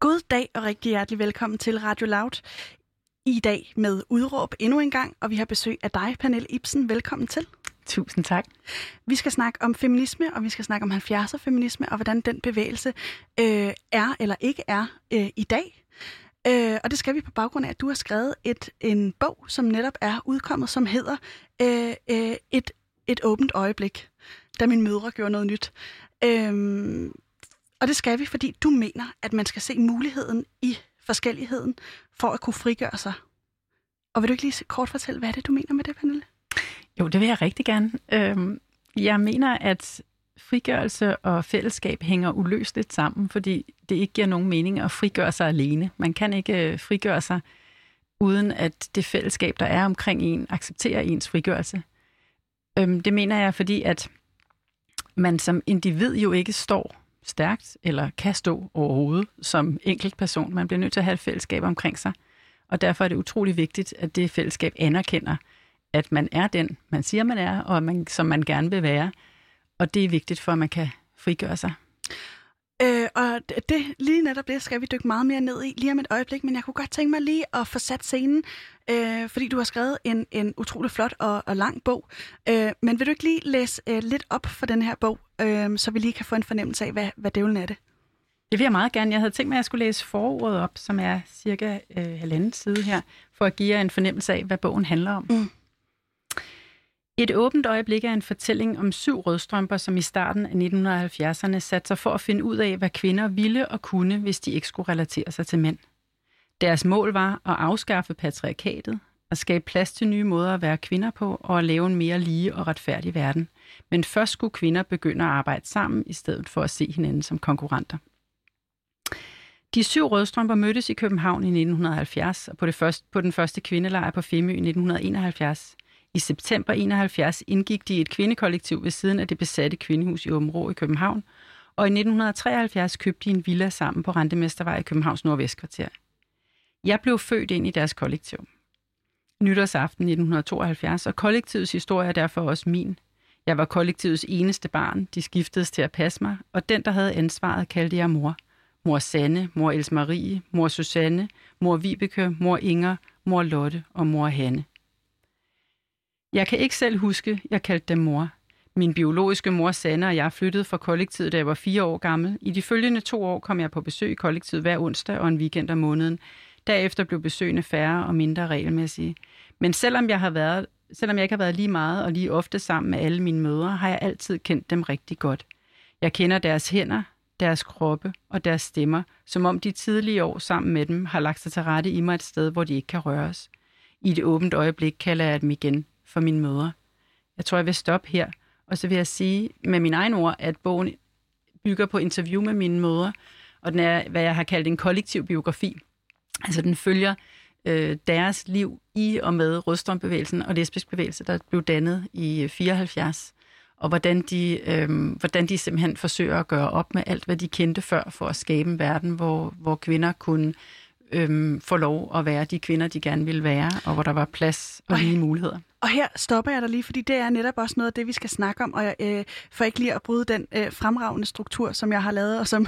God dag og rigtig hjertelig velkommen til Radio Loud. I dag med udråb endnu en gang, og vi har besøg af dig, Pernille Ibsen. Velkommen til. Tusind tak. Vi skal snakke om feminisme, og vi skal snakke om 70'er feminisme, og hvordan den bevægelse øh, er eller ikke er øh, i dag. Øh, og det skal vi på baggrund af, at du har skrevet et, en bog, som netop er udkommet, som hedder øh, øh, et, et åbent øjeblik, da min mødre gjorde noget nyt. Øh, og det skal vi, fordi du mener, at man skal se muligheden i forskelligheden for at kunne frigøre sig. Og vil du ikke lige kort fortælle, hvad er det, du mener med det, Pernille? Jo, det vil jeg rigtig gerne. Øhm, jeg mener, at frigørelse og fællesskab hænger uløseligt sammen, fordi det ikke giver nogen mening at frigøre sig alene. Man kan ikke øh, frigøre sig, uden at det fællesskab, der er omkring en, accepterer ens frigørelse. Øhm, det mener jeg, fordi at man som individ jo ikke står stærkt, eller kan stå overhovedet som enkelt person. Man bliver nødt til at have et fællesskab omkring sig. Og derfor er det utrolig vigtigt, at det fællesskab anerkender, at man er den, man siger, man er, og man, som man gerne vil være. Og det er vigtigt for, at man kan frigøre sig. Øh, og det, lige netop det skal vi dykke meget mere ned i lige om et øjeblik, men jeg kunne godt tænke mig lige at få sat scenen, øh, fordi du har skrevet en, en utrolig flot og, og lang bog. Øh, men vil du ikke lige læse øh, lidt op for den her bog, øh, så vi lige kan få en fornemmelse af, hvad, hvad dævlen er det? Det vil jeg meget gerne. Jeg havde tænkt mig, at jeg skulle læse forordet op, som er cirka øh, halvanden side her, for at give jer en fornemmelse af, hvad bogen handler om. Mm. Et åbent øjeblik er en fortælling om syv rødstrømper, som i starten af 1970'erne satte sig for at finde ud af, hvad kvinder ville og kunne, hvis de ikke skulle relatere sig til mænd. Deres mål var at afskaffe patriarkatet, at skabe plads til nye måder at være kvinder på og at lave en mere lige og retfærdig verden. Men først skulle kvinder begynde at arbejde sammen, i stedet for at se hinanden som konkurrenter. De syv rødstrømper mødtes i København i 1970 og på, det første, på den første kvindelejr på Femø i 1971. I september 71 indgik de et kvindekollektiv ved siden af det besatte kvindehus i Åben i København, og i 1973 købte de en villa sammen på Rentemestervej i Københavns Nordvestkvarter. Jeg blev født ind i deres kollektiv. Nytårsaften 1972, og kollektivets historie er derfor også min. Jeg var kollektivets eneste barn, de skiftedes til at passe mig, og den, der havde ansvaret, kaldte jeg mor. Mor Sanne, mor Els Marie, mor Susanne, mor Vibeke, mor Inger, mor Lotte og mor Hanne. Jeg kan ikke selv huske, jeg kaldte dem mor. Min biologiske mor Sanne og jeg flyttede fra kollektivet, da jeg var fire år gammel. I de følgende to år kom jeg på besøg i kollektivet hver onsdag og en weekend om måneden. Derefter blev besøgene færre og mindre regelmæssige. Men selvom jeg, har været, selvom jeg ikke har været lige meget og lige ofte sammen med alle mine mødre, har jeg altid kendt dem rigtig godt. Jeg kender deres hænder, deres kroppe og deres stemmer, som om de tidlige år sammen med dem har lagt sig til rette i mig et sted, hvor de ikke kan røres. I et åbent øjeblik kalder jeg dem igen for mine mødre. Jeg tror, jeg vil stoppe her, og så vil jeg sige med min egen ord, at bogen bygger på interview med mine mødre, og den er, hvad jeg har kaldt en kollektiv biografi. Altså den følger øh, deres liv i og med rødstrømbevægelsen og lesbisk bevægelse, der blev dannet i øh, 74 og hvordan de, øh, hvordan de simpelthen forsøger at gøre op med alt, hvad de kendte før, for at skabe en verden, hvor, hvor kvinder kunne øhm, få lov at være de kvinder, de gerne ville være, og hvor der var plads og lige muligheder. Og her stopper jeg dig lige, fordi det er netop også noget af det, vi skal snakke om, og jeg, øh, for ikke lige at bryde den øh, fremragende struktur, som jeg har lavet, og som,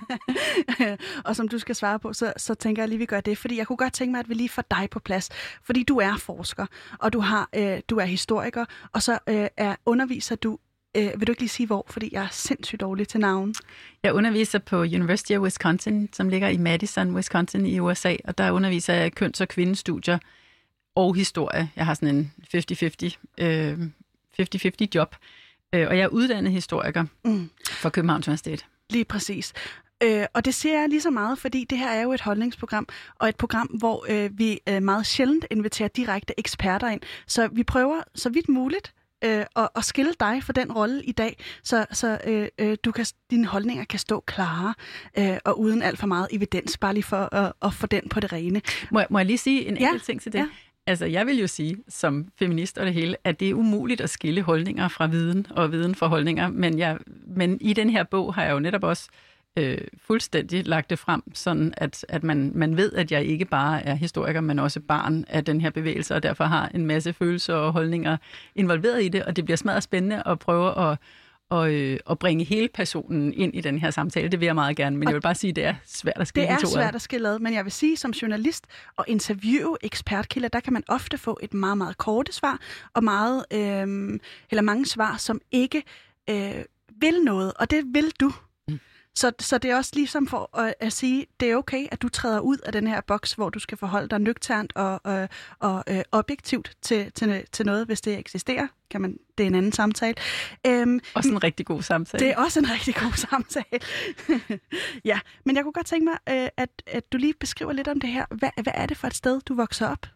og som du skal svare på, så, så tænker jeg lige, at vi gør det, fordi jeg kunne godt tænke mig, at vi lige får dig på plads, fordi du er forsker, og du, har, øh, du er historiker, og så øh, er underviser du Øh, vil du ikke lige sige hvor, fordi jeg er sindssygt dårlig til navn. Jeg underviser på University of Wisconsin, som ligger i Madison, Wisconsin i USA, og der underviser jeg køns- og kvindestudier og historie. Jeg har sådan en 50-50 øh, 50-50 job, øh, og jeg er uddannet historiker mm. for Københavns Universitet. Lige præcis. Øh, og det ser jeg lige så meget, fordi det her er jo et holdningsprogram, og et program, hvor øh, vi øh, meget sjældent inviterer direkte eksperter ind. Så vi prøver så vidt muligt øh, og, og skille dig for den rolle i dag, så, så øh, øh, du kan, dine holdninger kan stå klare øh, og uden alt for meget evidens, bare lige for at, at få den på det rene. Må, må jeg lige sige en enkelt ja, ting til det? Ja. Altså, jeg vil jo sige, som feminist og det hele, at det er umuligt at skille holdninger fra viden og viden fra holdninger, men, jeg, men i den her bog har jeg jo netop også øh, fuldstændig lagt det frem, sådan at, at man, man ved, at jeg ikke bare er historiker, men også barn af den her bevægelse, og derfor har en masse følelser og holdninger involveret i det, og det bliver smadret spændende at prøve at, at, øh, at bringe hele personen ind i den her samtale. Det vil jeg meget gerne, men og jeg vil bare sige, at det er svært at skille Det er de svært at skille ad, men jeg vil sige, som journalist og interviewe ekspertkilder, der kan man ofte få et meget, meget korte svar, og meget, øh, eller mange svar, som ikke øh, vil noget, og det vil du. Så, så det er også ligesom for at, at sige, det er okay, at du træder ud af den her boks, hvor du skal forholde dig nøgternt og, og, og øh, objektivt til, til, til noget, hvis det eksisterer. Kan man, det er en anden samtale. Øhm, også en rigtig god samtale. Det er også en rigtig god samtale. ja, men jeg kunne godt tænke mig, øh, at, at du lige beskriver lidt om det her. Hvad, hvad er det for et sted, du vokser op?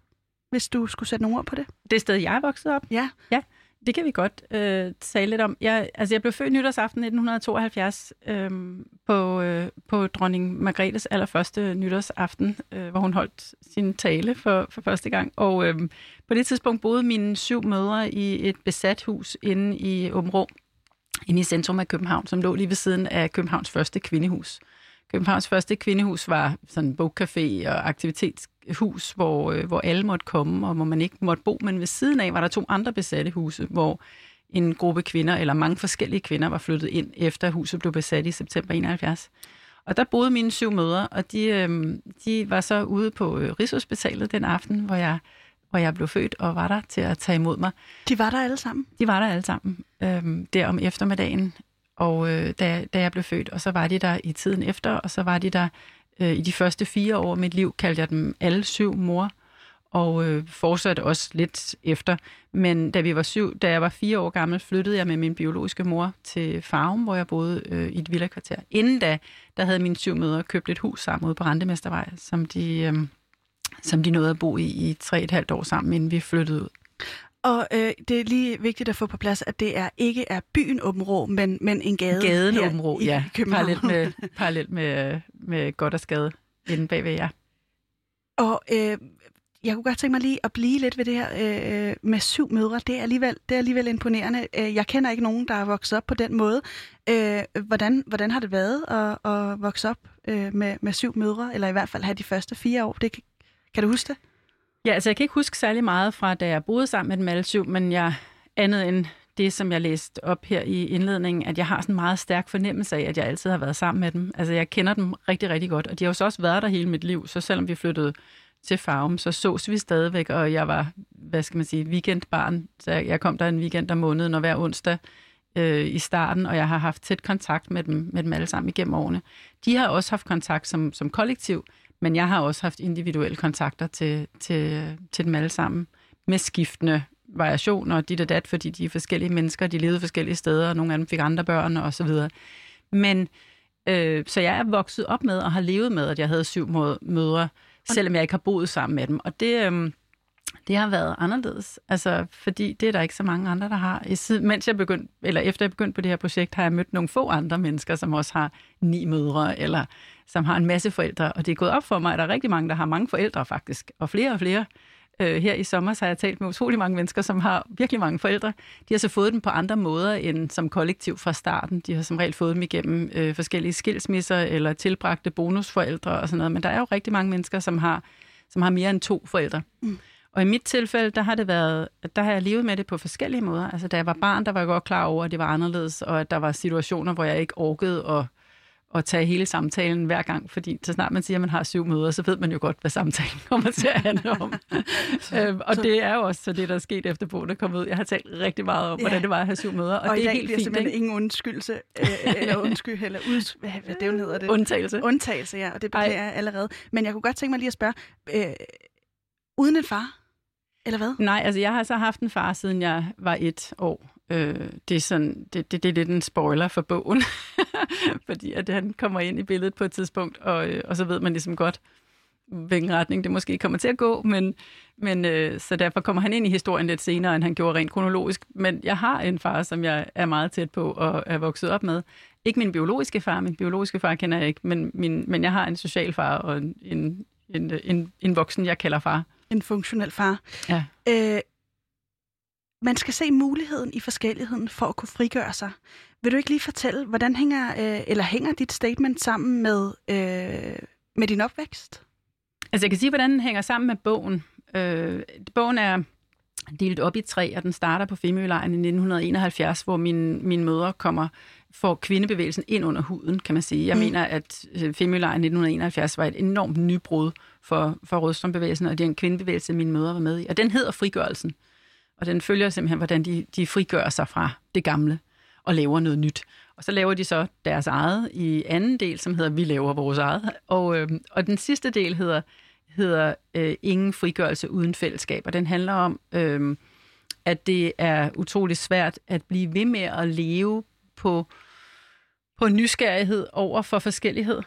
Hvis du skulle sætte nogle ord på det. Det sted, jeg er vokset op? Ja. Ja, det kan vi godt øh, tale lidt om. Jeg, altså, jeg blev født nytårsaften 1972 øh, på, øh, på dronning Margrethes allerførste nytårsaften, øh, hvor hun holdt sin tale for, for første gang. Og øh, på det tidspunkt boede mine syv mødre i et besat hus inde i Åben inde i centrum af København, som lå lige ved siden af Københavns første kvindehus. Københavns første kvindehus var sådan en bogcafé og aktivitetshus, hvor, øh, hvor alle måtte komme, og hvor man ikke måtte bo. Men ved siden af var der to andre besatte huse, hvor en gruppe kvinder, eller mange forskellige kvinder, var flyttet ind, efter huset blev besat i september 71. Og der boede mine syv mødre, og de, øh, de var så ude på øh, Rigshospitalet den aften, hvor jeg, hvor jeg blev født og var der til at tage imod mig. De var der alle sammen? De var der alle sammen, øh, der om eftermiddagen, og øh, da, da jeg blev født, og så var de der i tiden efter, og så var de der øh, i de første fire år af mit liv, kaldte jeg dem alle syv mor, og øh, fortsatte også lidt efter. Men da, vi var syv, da jeg var fire år gammel, flyttede jeg med min biologiske mor til Farum, hvor jeg boede øh, i et villakvarter. Inden da, der havde mine syv mødre købt et hus sammen ude på Rentemestervej, som de, øh, som de nåede at bo i i tre et halvt år sammen, inden vi flyttede ud. Og øh, det er lige vigtigt at få på plads, at det er ikke er byen Åben Rå, men, men en gade Gaden her Åben Rå, i ja. Parallelt med, parallelt med, med godt og skade inde bagved jer. Og øh, jeg kunne godt tænke mig lige at blive lidt ved det her øh, med syv mødre. Det er, alligevel, det er alligevel imponerende. Øh, Jeg kender ikke nogen, der er vokset op på den måde. Øh, hvordan, hvordan har det været at, at vokse op øh, med, med syv mødre, eller i hvert fald have de første fire år? Det, kan, kan du huske det? Ja, altså jeg kan ikke huske særlig meget fra, da jeg boede sammen med dem alle syv, men jeg andet end det, som jeg læste op her i indledningen, at jeg har sådan en meget stærk fornemmelse af, at jeg altid har været sammen med dem. Altså jeg kender dem rigtig, rigtig godt, og de har jo så også været der hele mit liv, så selvom vi flyttede til Farum, så sås vi stadigvæk, og jeg var, hvad skal man sige, weekendbarn. Så jeg kom der en weekend om måneden, og hver onsdag øh, i starten, og jeg har haft tæt kontakt med dem, med dem alle sammen igennem årene. De har også haft kontakt som, som kollektiv, men jeg har også haft individuelle kontakter til, til, til dem alle sammen, med skiftende variationer, dit og dat, fordi de er forskellige mennesker, de levede forskellige steder, og nogle af dem fik andre børn og så videre. Men øh, så jeg er vokset op med og har levet med, at jeg havde syv mødre, selvom jeg ikke har boet sammen med dem. Og det, øh, det har været anderledes, altså, fordi det er der ikke så mange andre, der har. I siden, mens jeg begyndte, eller efter jeg begyndte på det her projekt, har jeg mødt nogle få andre mennesker, som også har ni mødre, eller som har en masse forældre. Og det er gået op for mig, at der er rigtig mange, der har mange forældre faktisk, og flere og flere. Øh, her i sommer så har jeg talt med utrolig mange mennesker, som har virkelig mange forældre. De har så fået dem på andre måder end som kollektiv fra starten. De har som regel fået dem igennem øh, forskellige skilsmisser eller tilbragte bonusforældre og sådan noget. Men der er jo rigtig mange mennesker, som har, som har mere end to forældre. Mm. Og i mit tilfælde, der har det været, der har jeg levet med det på forskellige måder. Altså, da jeg var barn, der var jeg godt klar over, at det var anderledes, og at der var situationer, hvor jeg ikke orkede at, at tage hele samtalen hver gang, fordi så snart man siger, at man har syv møder, så ved man jo godt, hvad samtalen kommer til at handle om. øhm, og det er jo også så det, der er sket efter bogen er kommet ud. Jeg har talt rigtig meget om, hvordan det var at have syv møder, og, og det er helt fint. simpelthen ikke? ingen undskyldelse, øh, eller undskyld, eller ud, hvad, hvad det hedder det? Undtagelse. Undtagelse, ja, og det beklager jeg allerede. Men jeg kunne godt tænke mig lige at spørge, øh, uden en far, eller hvad? Nej, altså jeg har så haft en far, siden jeg var et år. Øh, det, er sådan, det, det, det er lidt en spoiler for bogen, fordi at han kommer ind i billedet på et tidspunkt, og, øh, og så ved man ligesom godt, hvilken retning det måske kommer til at gå, men, men øh, så derfor kommer han ind i historien lidt senere, end han gjorde rent kronologisk. Men jeg har en far, som jeg er meget tæt på og er vokset op med. Ikke min biologiske far, min biologiske far kender jeg ikke, men, min, men jeg har en social far og en, en, en, en, en voksen, jeg kalder far. En funktionel far. Ja. Øh, man skal se muligheden i forskelligheden for at kunne frigøre sig. Vil du ikke lige fortælle, hvordan hænger, øh, eller hænger dit statement sammen med, øh, med din opvækst? Altså jeg kan sige, hvordan den hænger sammen med bogen. Øh, bogen er delt op i tre, og den starter på Femølejren i 1971, hvor min, min mødre kommer får kvindebevægelsen ind under huden, kan man sige. Jeg mm. mener, at øh, Femølejren 1971 var et enormt nybrud for, for rødstrømbevægelsen, og det er en kvindebevægelse, min mødre var med i. Og den hedder Frigørelsen. Og den følger simpelthen, hvordan de, de frigør sig fra det gamle og laver noget nyt. Og så laver de så deres eget i anden del, som hedder Vi laver vores eget. Og, øh, og den sidste del hedder, hedder øh, Ingen frigørelse uden fællesskab. Og den handler om, øh, at det er utrolig svært at blive ved med at leve på, på nysgerrighed over for forskellighed.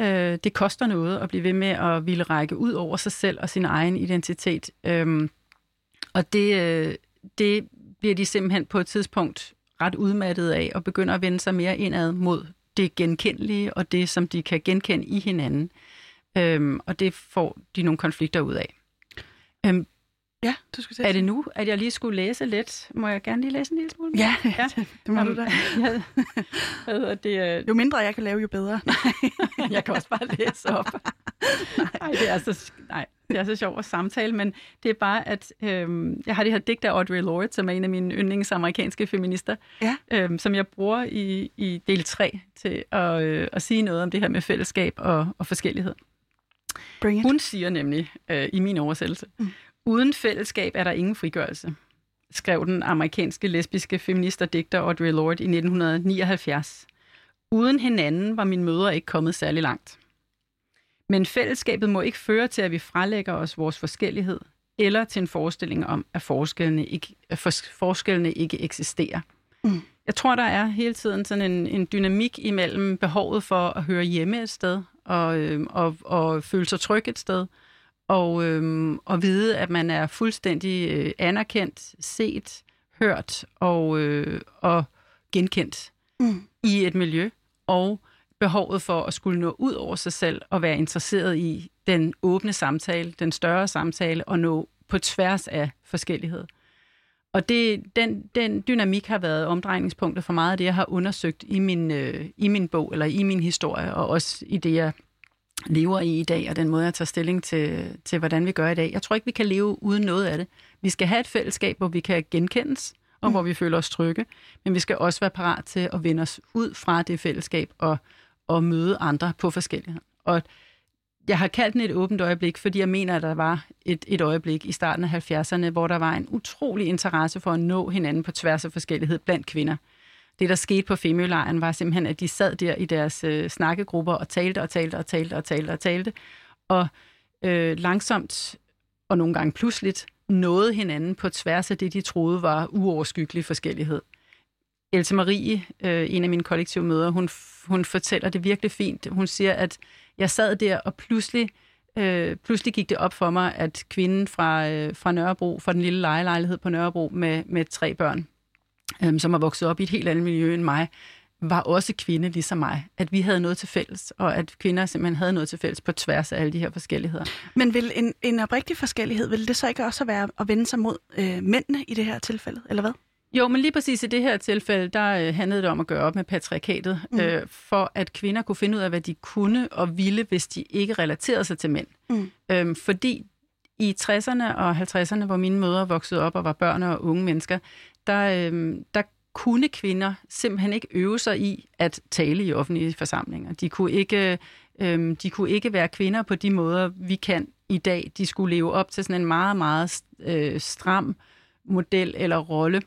Øh, det koster noget at blive ved med at ville række ud over sig selv og sin egen identitet. Øh, og det, øh, det bliver de simpelthen på et tidspunkt ret udmattet af og begynder at vende sig mere indad mod det genkendelige og det, som de kan genkende i hinanden. Øhm, og det får de nogle konflikter ud af. Øhm, ja, du skulle sige. Er det nu, at jeg lige skulle læse lidt? Må jeg gerne lige læse en lille smule? Ja, ja. det, må um, du da. Ja, det, uh... Jo mindre jeg kan lave, jo bedre. jeg kan også bare læse op. nej, det er så, nej, det er så sjovt at samtale, men det er bare, at øhm, jeg har det her digt af Audre Lorde, som er en af mine yndlingsamerikanske feminister, ja. øhm, som jeg bruger i, i del 3 til at, øh, at sige noget om det her med fællesskab og, og forskellighed. Hun siger nemlig øh, i min oversættelse, mm. uden fællesskab er der ingen frigørelse, skrev den amerikanske lesbiske feminist og digter Audre Lorde i 1979. Uden hinanden var min mødre ikke kommet særlig langt. Men fællesskabet må ikke føre til, at vi frelægger os vores forskellighed, eller til en forestilling om, at forskellene ikke, at forskellene ikke eksisterer. Mm. Jeg tror, der er hele tiden sådan en, en dynamik imellem behovet for at høre hjemme et sted, og, øh, og, og føle sig tryg et sted, og, øh, og vide, at man er fuldstændig øh, anerkendt, set, hørt og, øh, og genkendt mm. i et miljø, og behovet for at skulle nå ud over sig selv og være interesseret i den åbne samtale, den større samtale og nå på tværs af forskellighed. Og det, den, den dynamik har været omdrejningspunktet for meget af det, jeg har undersøgt i min, øh, i min bog, eller i min historie, og også i det, jeg lever i i dag, og den måde, jeg tager stilling til, til, hvordan vi gør i dag. Jeg tror ikke, vi kan leve uden noget af det. Vi skal have et fællesskab, hvor vi kan genkendes, og mm. hvor vi føler os trygge, men vi skal også være parat til at vende os ud fra det fællesskab og at møde andre på forskellighed. Og jeg har kaldt den et åbent øjeblik, fordi jeg mener, at der var et, et øjeblik i starten af 70'erne, hvor der var en utrolig interesse for at nå hinanden på tværs af forskellighed blandt kvinder. Det, der skete på Femølejren, var simpelthen, at de sad der i deres øh, snakkegrupper og talte og talte og talte og talte og talte, og øh, langsomt og nogle gange pludseligt nåede hinanden på tværs af det, de troede var uoverskyggelig forskellighed. Else Marie, øh, en af mine kollektive møder, hun, hun fortæller det virkelig fint. Hun siger, at jeg sad der, og pludselig, øh, pludselig gik det op for mig, at kvinden fra, øh, fra Nørrebro, fra den lille lejelejlighed på Nørrebro med, med tre børn, øh, som har vokset op i et helt andet miljø end mig, var også kvinde ligesom mig. At vi havde noget til fælles, og at kvinder simpelthen havde noget til fælles på tværs af alle de her forskelligheder. Men vil en, en oprigtig forskellighed, vil det så ikke også være at vende sig mod øh, mændene i det her tilfælde, eller hvad? Jo, men lige præcis i det her tilfælde, der øh, handlede det om at gøre op med patriarkatet, mm. øh, for at kvinder kunne finde ud af, hvad de kunne og ville, hvis de ikke relaterede sig til mænd. Mm. Øhm, fordi i 60'erne og 50'erne, hvor mine mødre voksede op og var børn og unge mennesker, der, øh, der kunne kvinder simpelthen ikke øve sig i at tale i offentlige forsamlinger. De kunne ikke, øh, de kunne ikke være kvinder på de måder, vi kan i dag. De skulle leve op til sådan en meget, meget øh, stram model eller rolle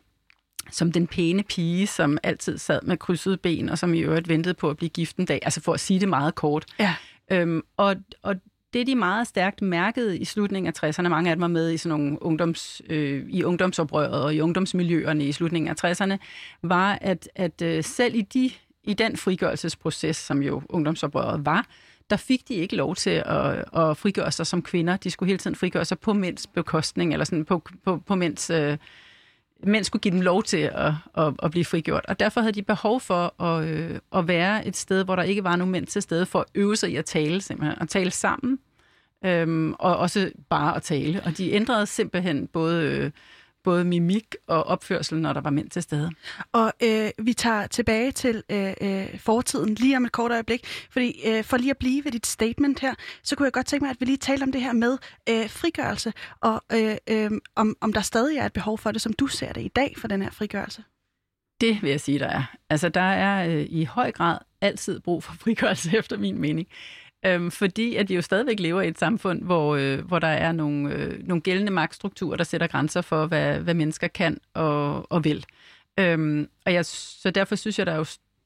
som den pæne pige, som altid sad med krydsede ben, og som i øvrigt ventede på at blive gift en dag, altså for at sige det meget kort. Ja. Øhm, og, og det, de meget stærkt mærkede i slutningen af 60'erne, mange af dem var med i sådan nogle ungdoms, øh, i ungdomsoprøret og i ungdomsmiljøerne i slutningen af 60'erne, var, at, at øh, selv i, de, i den frigørelsesproces, som jo ungdomsoprøret var, der fik de ikke lov til at, at frigøre sig som kvinder. De skulle hele tiden frigøre sig på mænds bekostning, eller sådan på, på, på mænds... Øh, mænd skulle give dem lov til at, at, at blive frigjort. Og derfor havde de behov for at, øh, at være et sted, hvor der ikke var nogen mænd til stede, for at øve sig i at tale simpelthen, at tale sammen, øhm, og også bare at tale. Og de ændrede simpelthen både, øh, både mimik og opførsel, når der var mænd til stede. Og øh, vi tager tilbage til øh, øh, fortiden lige om et kort øjeblik, fordi øh, for lige at blive ved dit statement her, så kunne jeg godt tænke mig, at vi lige taler om det her med øh, frigørelse, og øh, øh, om, om der stadig er et behov for det, som du ser det i dag for den her frigørelse. Det vil jeg sige, der er. Altså, der er øh, i høj grad altid brug for frigørelse, efter min mening. Øhm, fordi at vi jo stadigvæk lever i et samfund, hvor, øh, hvor der er nogle, øh, nogle gældende magtstrukturer, der sætter grænser for, hvad, hvad mennesker kan og, og vil. Øhm, og jeg, så derfor synes jeg, der jo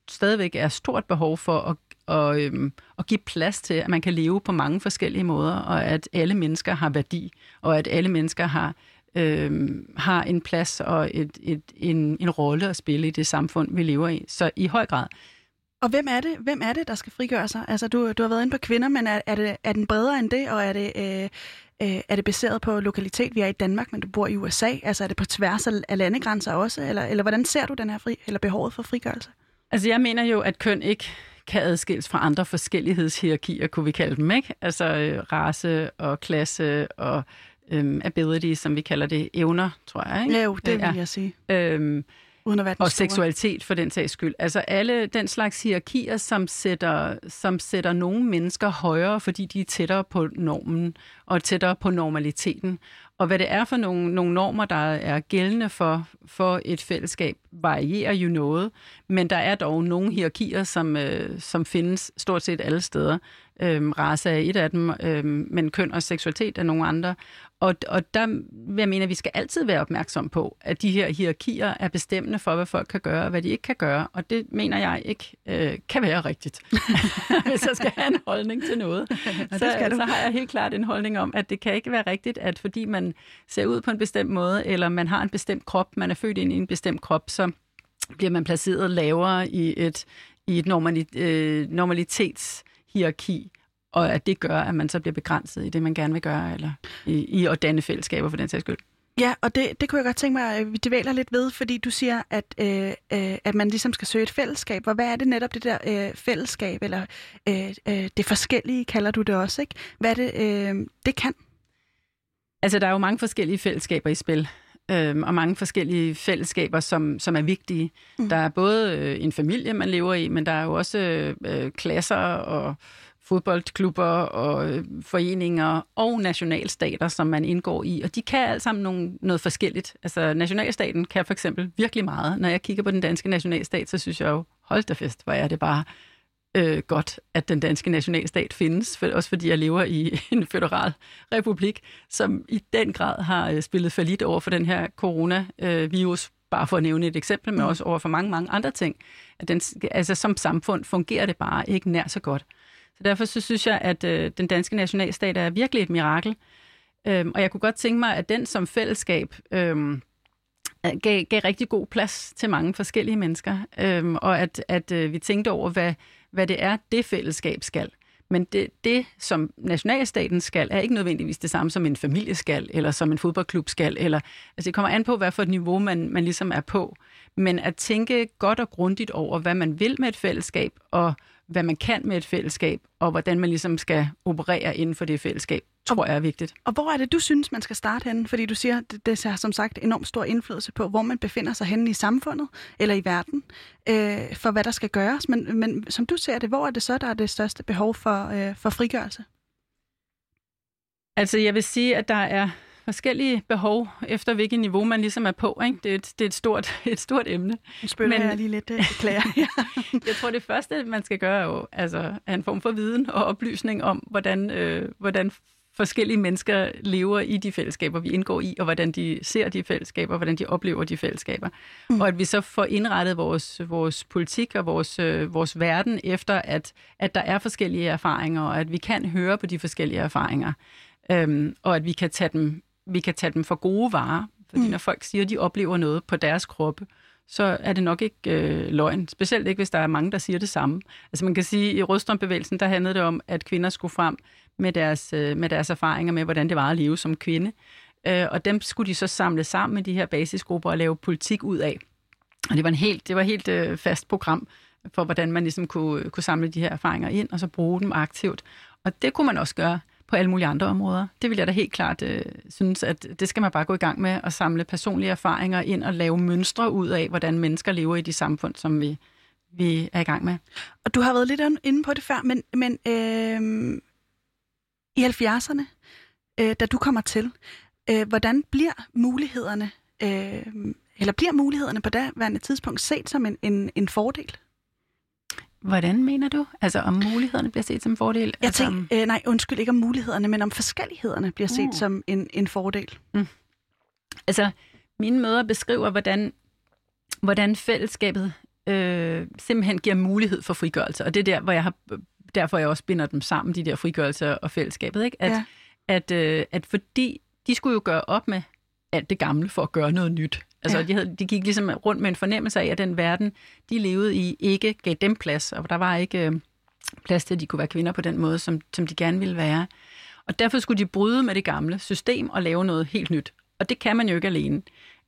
stadigvæk er stort behov for at, og, øhm, at give plads til, at man kan leve på mange forskellige måder, og at alle mennesker har værdi, og at alle mennesker har øhm, har en plads og et, et, en, en rolle at spille i det samfund, vi lever i. Så i høj grad. Og hvem er det, hvem er det der skal frigøre sig? Altså, du, du har været inde på kvinder, men er, er, det, er den bredere end det, og er det, øh, øh, er det baseret på lokalitet? Vi er i Danmark, men du bor i USA. Altså, er det på tværs af landegrænser også? Eller, eller hvordan ser du den her fri, eller behovet for frigørelse? Altså, jeg mener jo, at køn ikke kan adskilles fra andre forskellighedshierarkier, kunne vi kalde dem, ikke? Altså øh, race og klasse og øhm, ability, som vi kalder det, evner, tror jeg. Ikke? Ja, jo, det vil jeg sige. Øhm, Uden at være og store. seksualitet for den sags skyld. Altså alle den slags hierarkier, som sætter, som sætter nogle mennesker højere, fordi de er tættere på normen og tættere på normaliteten. Og hvad det er for nogle, nogle normer, der er gældende for, for et fællesskab, varierer jo noget, men der er dog nogle hierarkier, som, øh, som findes stort set alle steder. Øhm, race er et af dem, øhm, men køn og seksualitet er nogle andre. Og, og der jeg mene, at vi skal altid være opmærksom på, at de her hierarkier er bestemmende for, hvad folk kan gøre og hvad de ikke kan gøre. Og det mener jeg ikke øh, kan være rigtigt, hvis jeg skal have en holdning til noget. så, så har jeg helt klart en holdning om, at det kan ikke være rigtigt, at fordi man ser ud på en bestemt måde, eller man har en bestemt krop, man er født ind i en bestemt krop, så bliver man placeret lavere i et, i et normali- øh, normalitetshierarki og at det gør, at man så bliver begrænset i det, man gerne vil gøre, eller i, i at danne fællesskaber for den sags skyld. Ja, og det, det kunne jeg godt tænke mig, at vi dvæler lidt ved, fordi du siger, at, øh, øh, at man ligesom skal søge et fællesskab. Og hvad er det netop det der øh, fællesskab, eller øh, øh, det forskellige kalder du det også, ikke? Hvad det, øh, det kan? Altså, der er jo mange forskellige fællesskaber i spil, øh, og mange forskellige fællesskaber, som, som er vigtige. Mm. Der er både øh, en familie, man lever i, men der er jo også øh, klasser og fodboldklubber og øh, foreninger og nationalstater, som man indgår i, og de kan alt sammen nogle, noget forskelligt. Altså nationalstaten kan for eksempel virkelig meget. Når jeg kigger på den danske nationalstat, så synes jeg jo, hold da fest, hvor er det bare øh, godt, at den danske nationalstat findes, for, også fordi jeg lever i en federal republik, som i den grad har øh, spillet for lidt over for den her coronavirus, bare for at nævne et eksempel, men mm. også over for mange, mange andre ting. At den, altså som samfund fungerer det bare ikke nær så godt. Så derfor så synes jeg, at øh, den danske nationalstat er virkelig et mirakel. Øhm, og jeg kunne godt tænke mig, at den som fællesskab øhm, øh, gav, gav rigtig god plads til mange forskellige mennesker. Øhm, og at, at øh, vi tænkte over, hvad, hvad det er, det fællesskab skal. Men det, det, som nationalstaten skal, er ikke nødvendigvis det samme som en familie skal, eller som en fodboldklub skal. Eller, altså det kommer an på, hvad for et niveau man, man ligesom er på. Men at tænke godt og grundigt over, hvad man vil med et fællesskab, og hvad man kan med et fællesskab, og hvordan man ligesom skal operere inden for det fællesskab, tror jeg er vigtigt. Og hvor er det, du synes, man skal starte henne? Fordi du siger, det, det har som sagt enormt stor indflydelse på, hvor man befinder sig henne i samfundet eller i verden, øh, for hvad der skal gøres. Men, men som du ser det, hvor er det så, der er det største behov for, øh, for frigørelse? Altså, jeg vil sige, at der er forskellige behov, efter hvilket niveau man ligesom er på. Ikke? Det, er et, det er et stort, et stort emne. Nu spørger Men, jeg lige lidt, det beklager jeg. jeg tror, det første, man skal gøre, er jo altså, er en form for viden og oplysning om, hvordan, øh, hvordan forskellige mennesker lever i de fællesskaber, vi indgår i, og hvordan de ser de fællesskaber, hvordan de oplever de fællesskaber. Mm. Og at vi så får indrettet vores, vores politik og vores, øh, vores verden efter, at, at der er forskellige erfaringer, og at vi kan høre på de forskellige erfaringer, øhm, og at vi kan tage dem vi kan tage dem for gode varer. Fordi mm. når folk siger, at de oplever noget på deres kroppe, så er det nok ikke øh, løgn. Specielt ikke, hvis der er mange, der siger det samme. Altså man kan sige, at i rødstrømbevægelsen, der handlede det om, at kvinder skulle frem med deres, øh, med deres erfaringer med, hvordan det var at leve som kvinde. Øh, og dem skulle de så samle sammen med de her basisgrupper og lave politik ud af. Og det var en helt, det var helt øh, fast program for, hvordan man ligesom kunne, kunne samle de her erfaringer ind, og så bruge dem aktivt. Og det kunne man også gøre på alle mulige andre områder. Det vil jeg da helt klart øh, synes, at det skal man bare gå i gang med at samle personlige erfaringer ind og lave mønstre ud af, hvordan mennesker lever i de samfund, som vi, vi er i gang med. Og du har været lidt inde på det før, men, men øh, i 70'erne, øh, da du kommer til, øh, hvordan bliver mulighederne, øh, eller bliver mulighederne på det tidspunkt set som en, en, en fordel? Hvordan mener du? Altså om mulighederne bliver set som en fordel? Jeg altså, tænker, øh, nej, undskyld, ikke om mulighederne, men om forskellighederne bliver set uh. som en, en fordel. Mm. Altså, mine møder beskriver, hvordan, hvordan fællesskabet øh, simpelthen giver mulighed for frigørelse. Og det er der, hvor jeg har, derfor jeg også binder dem sammen, de der frigørelser og fællesskabet. Ikke? At, ja. at, øh, at fordi de skulle jo gøre op med alt det gamle for at gøre noget nyt. Altså, ja. de, havde, de gik ligesom rundt med en fornemmelse af, at den verden, de levede i, ikke gav dem plads, og der var ikke øh, plads til, at de kunne være kvinder på den måde, som, som de gerne ville være. Og derfor skulle de bryde med det gamle system og lave noget helt nyt. Og det kan man jo ikke alene.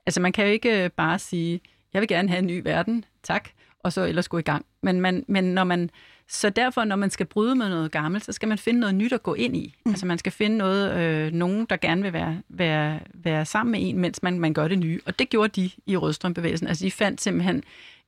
Altså, man kan jo ikke bare sige, jeg vil gerne have en ny verden, tak, og så ellers gå i gang. Men, man, men når man, så derfor, når man skal bryde med noget gammelt, så skal man finde noget nyt at gå ind i. Mm. Altså man skal finde noget, øh, nogen, der gerne vil være, være, være sammen med en, mens man, man gør det nye. Og det gjorde de i Rødstrømbevægelsen. Altså de fandt simpelthen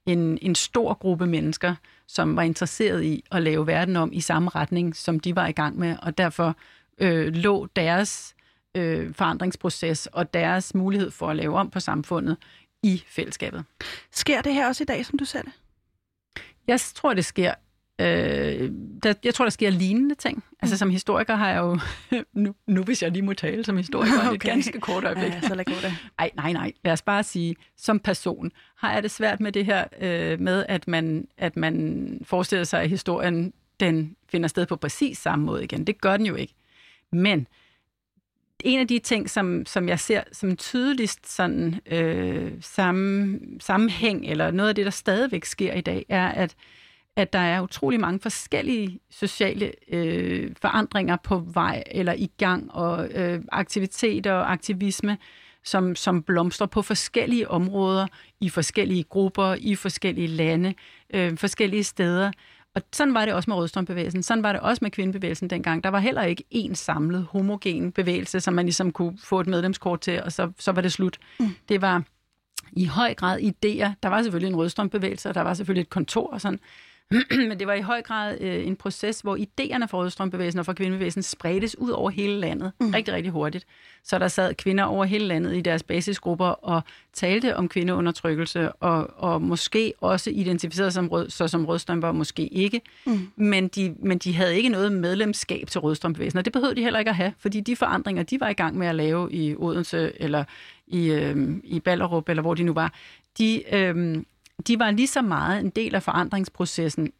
en, en stor gruppe mennesker, som var interesseret i at lave verden om i samme retning, som de var i gang med, og derfor øh, lå deres øh, forandringsproces og deres mulighed for at lave om på samfundet i fællesskabet. Sker det her også i dag, som du ser det? Jeg tror, det sker. Øh, der, jeg tror, der sker lignende ting. Altså mm. som historiker har jeg jo... nu, nu hvis jeg lige må tale som historiker, okay. et ganske kort øjeblik. Ja, så lad gå det. Ej, nej, nej. Lad os bare sige, som person har jeg det svært med det her øh, med, at man, at man forestiller sig, at historien den finder sted på præcis samme måde igen. Det gør den jo ikke. Men en af de ting, som, som jeg ser som tydeligst sådan, øh, sammen, sammenhæng, eller noget af det, der stadigvæk sker i dag, er, at, at der er utrolig mange forskellige sociale øh, forandringer på vej eller i gang, og øh, aktiviteter og aktivisme, som, som blomstrer på forskellige områder, i forskellige grupper, i forskellige lande, øh, forskellige steder. Og sådan var det også med rødstrømbevægelsen. Sådan var det også med kvindebevægelsen dengang. Der var heller ikke én samlet homogen bevægelse, som man ligesom kunne få et medlemskort til, og så, så var det slut. Mm. Det var i høj grad idéer. Der var selvfølgelig en rødstrømbevægelse, og der var selvfølgelig et kontor og sådan. Men det var i høj grad øh, en proces, hvor idéerne for Rødstrømbevægelsen og for kvindebevægelsen spredtes ud over hele landet mm. rigtig, rigtig hurtigt. Så der sad kvinder over hele landet i deres basisgrupper og talte om kvindeundertrykkelse og, og måske også identificerede sig som, rød, så som Rødstrømper, måske ikke. Mm. Men, de, men de havde ikke noget medlemskab til Rødstrømbevægelsen, og det behøvede de heller ikke at have, fordi de forandringer, de var i gang med at lave i Odense eller i, øh, i Ballerup, eller hvor de nu var, de... Øh, de var lige så meget en del af forandringsprocessen,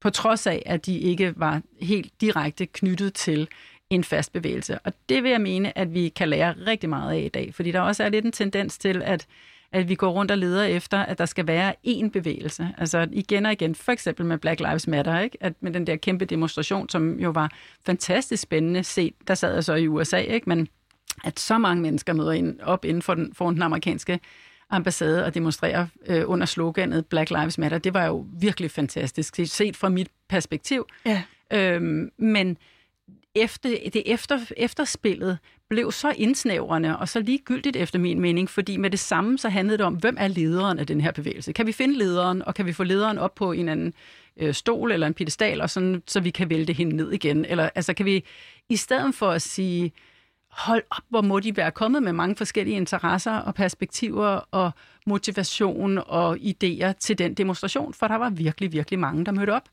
på trods af, at de ikke var helt direkte knyttet til en fast bevægelse. Og det vil jeg mene, at vi kan lære rigtig meget af i dag, fordi der også er lidt en tendens til, at at vi går rundt og leder efter, at der skal være én bevægelse. Altså igen og igen, for eksempel med Black Lives Matter, ikke? At med den der kæmpe demonstration, som jo var fantastisk spændende set, der sad jeg så i USA, ikke? men at så mange mennesker møder ind, op inden for den, for den amerikanske ambassade og demonstrere øh, under sloganet Black Lives Matter. Det var jo virkelig fantastisk, set fra mit perspektiv. Ja. Øhm, men efter, det efter, efterspillet blev så indsnævrende og så ligegyldigt efter min mening, fordi med det samme så handlede det om, hvem er lederen af den her bevægelse? Kan vi finde lederen, og kan vi få lederen op på en anden øh, stol eller en pedestal, og sådan, så vi kan vælte hende ned igen? Eller altså, kan vi i stedet for at sige, hold op, hvor må de være kommet med mange forskellige interesser og perspektiver og motivation og idéer til den demonstration, for der var virkelig, virkelig mange, der mødte op.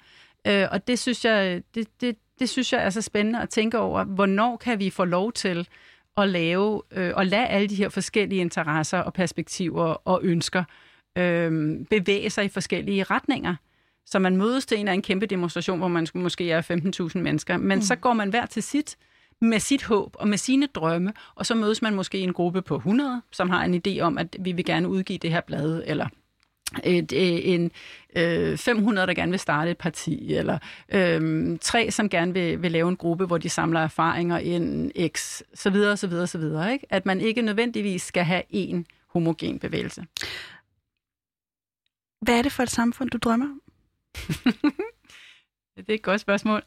Øh, og det synes, jeg, det, det, det synes jeg er så spændende at tænke over, hvornår kan vi få lov til at lave øh, og lade alle de her forskellige interesser og perspektiver og ønsker øh, bevæge sig i forskellige retninger. Så man mødes til en af en kæmpe demonstration, hvor man måske er 15.000 mennesker, men mm. så går man hver til sit, med sit håb og med sine drømme, og så mødes man måske i en gruppe på 100, som har en idé om, at vi vil gerne udgive det her blad, eller et, øh, en øh, 500, der gerne vil starte et parti, eller øh, tre, som gerne vil, vil lave en gruppe, hvor de samler erfaringer ind, x, så videre, så videre, så videre. Ikke? At man ikke nødvendigvis skal have en homogen bevægelse. Hvad er det for et samfund, du drømmer om? det er et godt spørgsmål.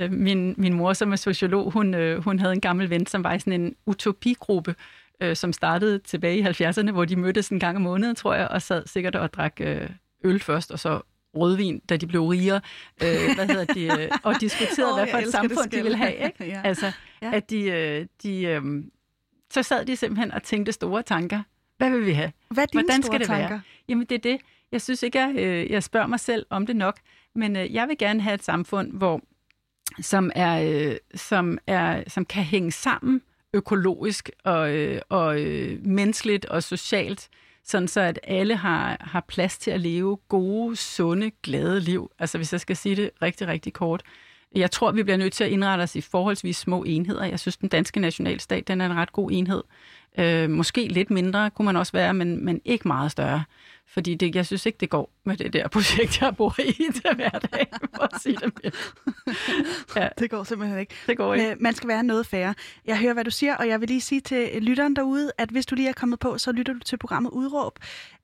Øh, min, min mor, som er sociolog, hun, øh, hun havde en gammel ven, som var i sådan en utopigruppe, øh, som startede tilbage i 70'erne, hvor de mødtes en gang om måneden, tror jeg, og sad sikkert og drak øh, øl først, og så rødvin, da de blev rigere, øh, hvad hedder de, øh, og diskuterede, oh, hvad for et samfund de ville have. Ikke? ja. Altså, ja. at de, øh, de øh, så sad de simpelthen og tænkte store tanker. Hvad vil vi have? Hvad er dine Hvordan skal det tanker? være? Jamen, det er det. Jeg synes ikke, jeg, øh, jeg spørger mig selv om det nok, men øh, jeg vil gerne have et samfund, hvor som er, øh, som er som kan hænge sammen økologisk og, øh, og øh, menneskeligt og socialt, sådan så at alle har, har plads til at leve gode, sunde, glade liv. Altså hvis jeg skal sige det rigtig, rigtig kort. Jeg tror, vi bliver nødt til at indrette os i forholdsvis små enheder. Jeg synes, den danske nationalstat den er en ret god enhed. Øh, måske lidt mindre kunne man også være, men, men ikke meget større. Fordi det, jeg synes ikke, det går med det der projekt, jeg bor i til hverdag, for at sige det mere. Ja. Det går simpelthen ikke. Det går ikke. Øh, man skal være noget færre. Jeg hører, hvad du siger, og jeg vil lige sige til lytteren derude, at hvis du lige er kommet på, så lytter du til programmet Udråb.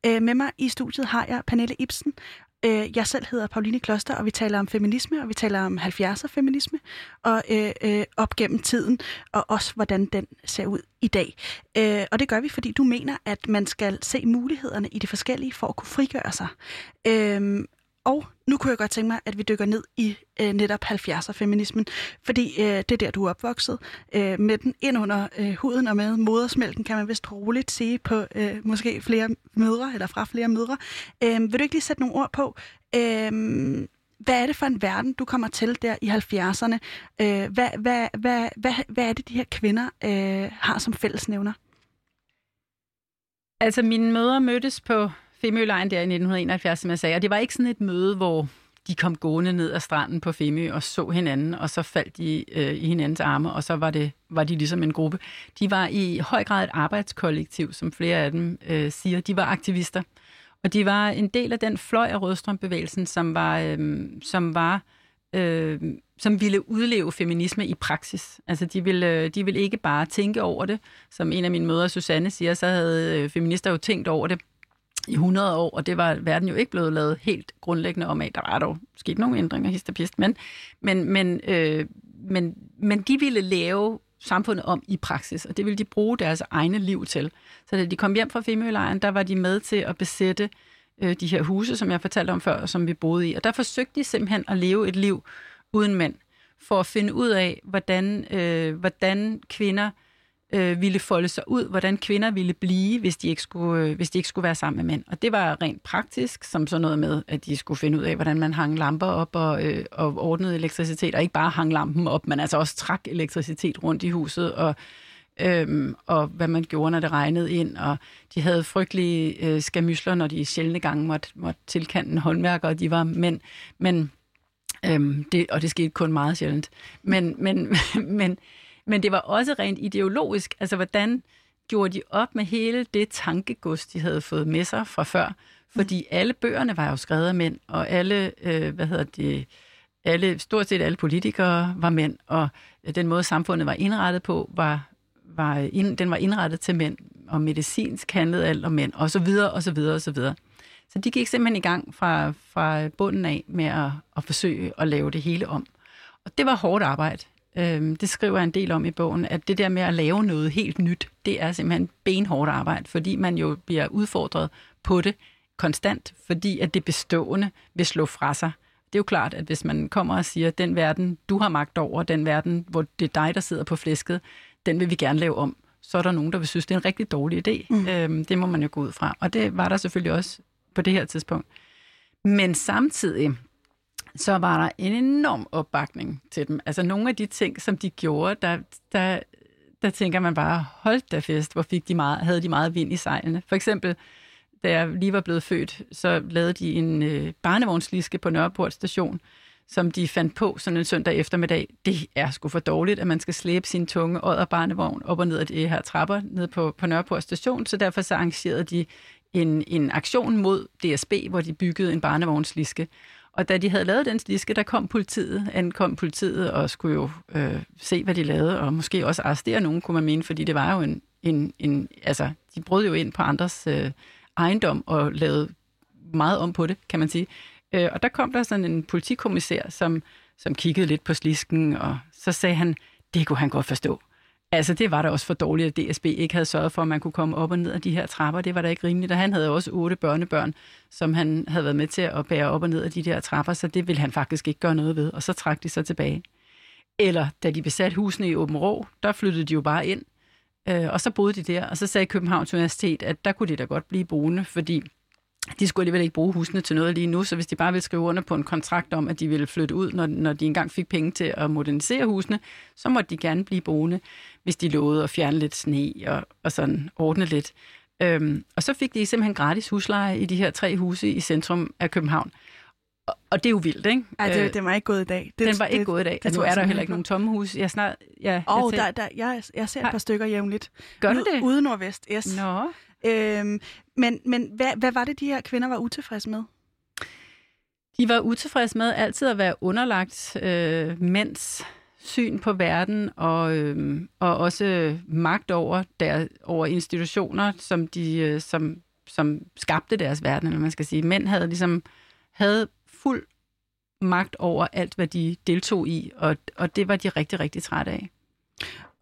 Øh, med mig i studiet har jeg Pernille Ibsen, Øh, jeg selv hedder Pauline Kloster, og vi taler om feminisme, og vi taler om 70'er feminisme, og øh, øh, op gennem tiden, og også hvordan den ser ud i dag. Øh, og det gør vi, fordi du mener, at man skal se mulighederne i det forskellige for at kunne frigøre sig. Øh, og nu kunne jeg godt tænke mig, at vi dykker ned i øh, netop 70'er-feminismen, fordi øh, det er der, du er opvokset. Øh, med den ind under øh, huden og med modersmælken, kan man vist roligt sige på øh, måske flere mødre, eller fra flere mødre. Øh, vil du ikke lige sætte nogle ord på, øh, hvad er det for en verden, du kommer til der i 70'erne? Øh, hvad, hvad, hvad, hvad, hvad er det, de her kvinder øh, har som fællesnævner? Altså, mine mødre mødtes på Femølejren der i 1971, som jeg sagde, og det var ikke sådan et møde, hvor de kom gående ned ad stranden på Femø og så hinanden, og så faldt de øh, i hinandens arme, og så var, det, var de ligesom en gruppe. De var i høj grad et arbejdskollektiv, som flere af dem øh, siger. De var aktivister, og de var en del af den fløj af rødstrømbevægelsen, som var, øh, som var øh, som ville udleve feminisme i praksis. Altså, de ville, øh, de ville ikke bare tænke over det. Som en af mine mødre, Susanne, siger, så havde øh, feminister jo tænkt over det i 100 år, og det var verden jo ikke blevet lavet helt grundlæggende om af. Der var dog sket nogle ændringer, hist men, men, men, øh, men, men de ville lave samfundet om i praksis, og det ville de bruge deres egne liv til. Så da de kom hjem fra Femølejren, der var de med til at besætte øh, de her huse, som jeg fortalte om før, som vi boede i. Og der forsøgte de simpelthen at leve et liv uden mænd, for at finde ud af, hvordan, øh, hvordan kvinder øh, ville folde sig ud, hvordan kvinder ville blive, hvis de, ikke skulle, øh, hvis de ikke skulle være sammen med mænd. Og det var rent praktisk, som sådan noget med, at de skulle finde ud af, hvordan man hang lamper op og, øh, og ordnede elektricitet, og ikke bare hang lampen op, men altså også trak elektricitet rundt i huset, og, øh, og hvad man gjorde, når det regnede ind, og de havde frygtelige øh, skamysler, når de sjældne gange måtte, måtte tilkende en håndværker, og de var mænd, men øh, det, og det skete kun meget sjældent. Men, men, men, men det var også rent ideologisk. Altså, hvordan gjorde de op med hele det tankegods, de havde fået med sig fra før? Fordi mm. alle bøgerne var jo skrevet af mænd, og alle, øh, hvad hedder det, alle, stort set alle politikere var mænd, og den måde samfundet var indrettet på, var, var ind, den var indrettet til mænd, og medicinsk handlede alt om mænd, og så videre, og så videre, og så videre. Så de gik simpelthen i gang fra, fra bunden af med at, at forsøge at lave det hele om. Og det var hårdt arbejde. Øhm, det skriver jeg en del om i bogen, at det der med at lave noget helt nyt, det er simpelthen benhårdt arbejde, fordi man jo bliver udfordret på det konstant, fordi at det bestående vil slå fra sig. Det er jo klart, at hvis man kommer og siger, den verden, du har magt over, den verden, hvor det er dig, der sidder på flæsket, den vil vi gerne lave om, så er der nogen, der vil synes, det er en rigtig dårlig idé. Mm. Øhm, det må man jo gå ud fra. Og det var der selvfølgelig også på det her tidspunkt. Men samtidig, så var der en enorm opbakning til dem. Altså nogle af de ting, som de gjorde, der, der, der tænker man bare, hold da fest, hvor fik de meget, havde de meget vind i sejlene. For eksempel, da jeg lige var blevet født, så lavede de en øh, barnevognsliske på Nørreport station, som de fandt på sådan en søndag eftermiddag. Det er sgu for dårligt, at man skal slæbe sin tunge og barnevogn op og ned af de her trapper ned på, på Nørreport station, så derfor så arrangerede de en, en aktion mod DSB, hvor de byggede en barnevognsliske. Og da de havde lavet den sliske, der kom politiet, ankom politiet og skulle jo øh, se, hvad de lavede, og måske også arrestere nogen, kunne man mene, fordi det var jo en, en, en altså, de brød jo ind på andres øh, ejendom og lavede meget om på det, kan man sige. Øh, og der kom der sådan en politikommissær, som, som kiggede lidt på slisken, og så sagde han, det kunne han godt forstå. Altså, det var da også for dårligt, at DSB ikke havde sørget for, at man kunne komme op og ned af de her trapper. Det var da ikke rimeligt, og han havde også otte børnebørn, som han havde været med til at bære op og ned af de der trapper, så det ville han faktisk ikke gøre noget ved, og så trak de så tilbage. Eller da de besatte husene i Åben Rå, der flyttede de jo bare ind, øh, og så boede de der, og så sagde Københavns Universitet, at der kunne de da godt blive boende, fordi de skulle alligevel ikke bruge husene til noget lige nu, så hvis de bare ville skrive under på en kontrakt om, at de ville flytte ud, når, når de engang fik penge til at modernisere husene, så måtte de gerne blive boende, hvis de lovede at fjerne lidt sne og, og sådan ordne lidt. Øhm, og så fik de simpelthen gratis husleje i de her tre huse i centrum af København. Og, og det er jo vildt, ikke? Ej, det, det var ikke gået i dag. Det, den var ikke det, gået i dag. Det, det nu er der heller ikke nogen tomme hus. Jeg snart, ja, oh, jeg, der, der, jeg, jeg ser et par stykker jævnligt. Gør du det? Ude nordvest, yes. Nå. Øhm, men men hvad, hvad var det, de her kvinder var utilfredse med? De var utilfredse med altid at være underlagt øh, mænds syn på verden og, øh, og også magt over, der, over institutioner, som, de, øh, som, som skabte deres verden, eller man skal sige. Mænd havde ligesom havde fuld magt over alt, hvad de deltog i, og, og det var de rigtig, rigtig trætte af.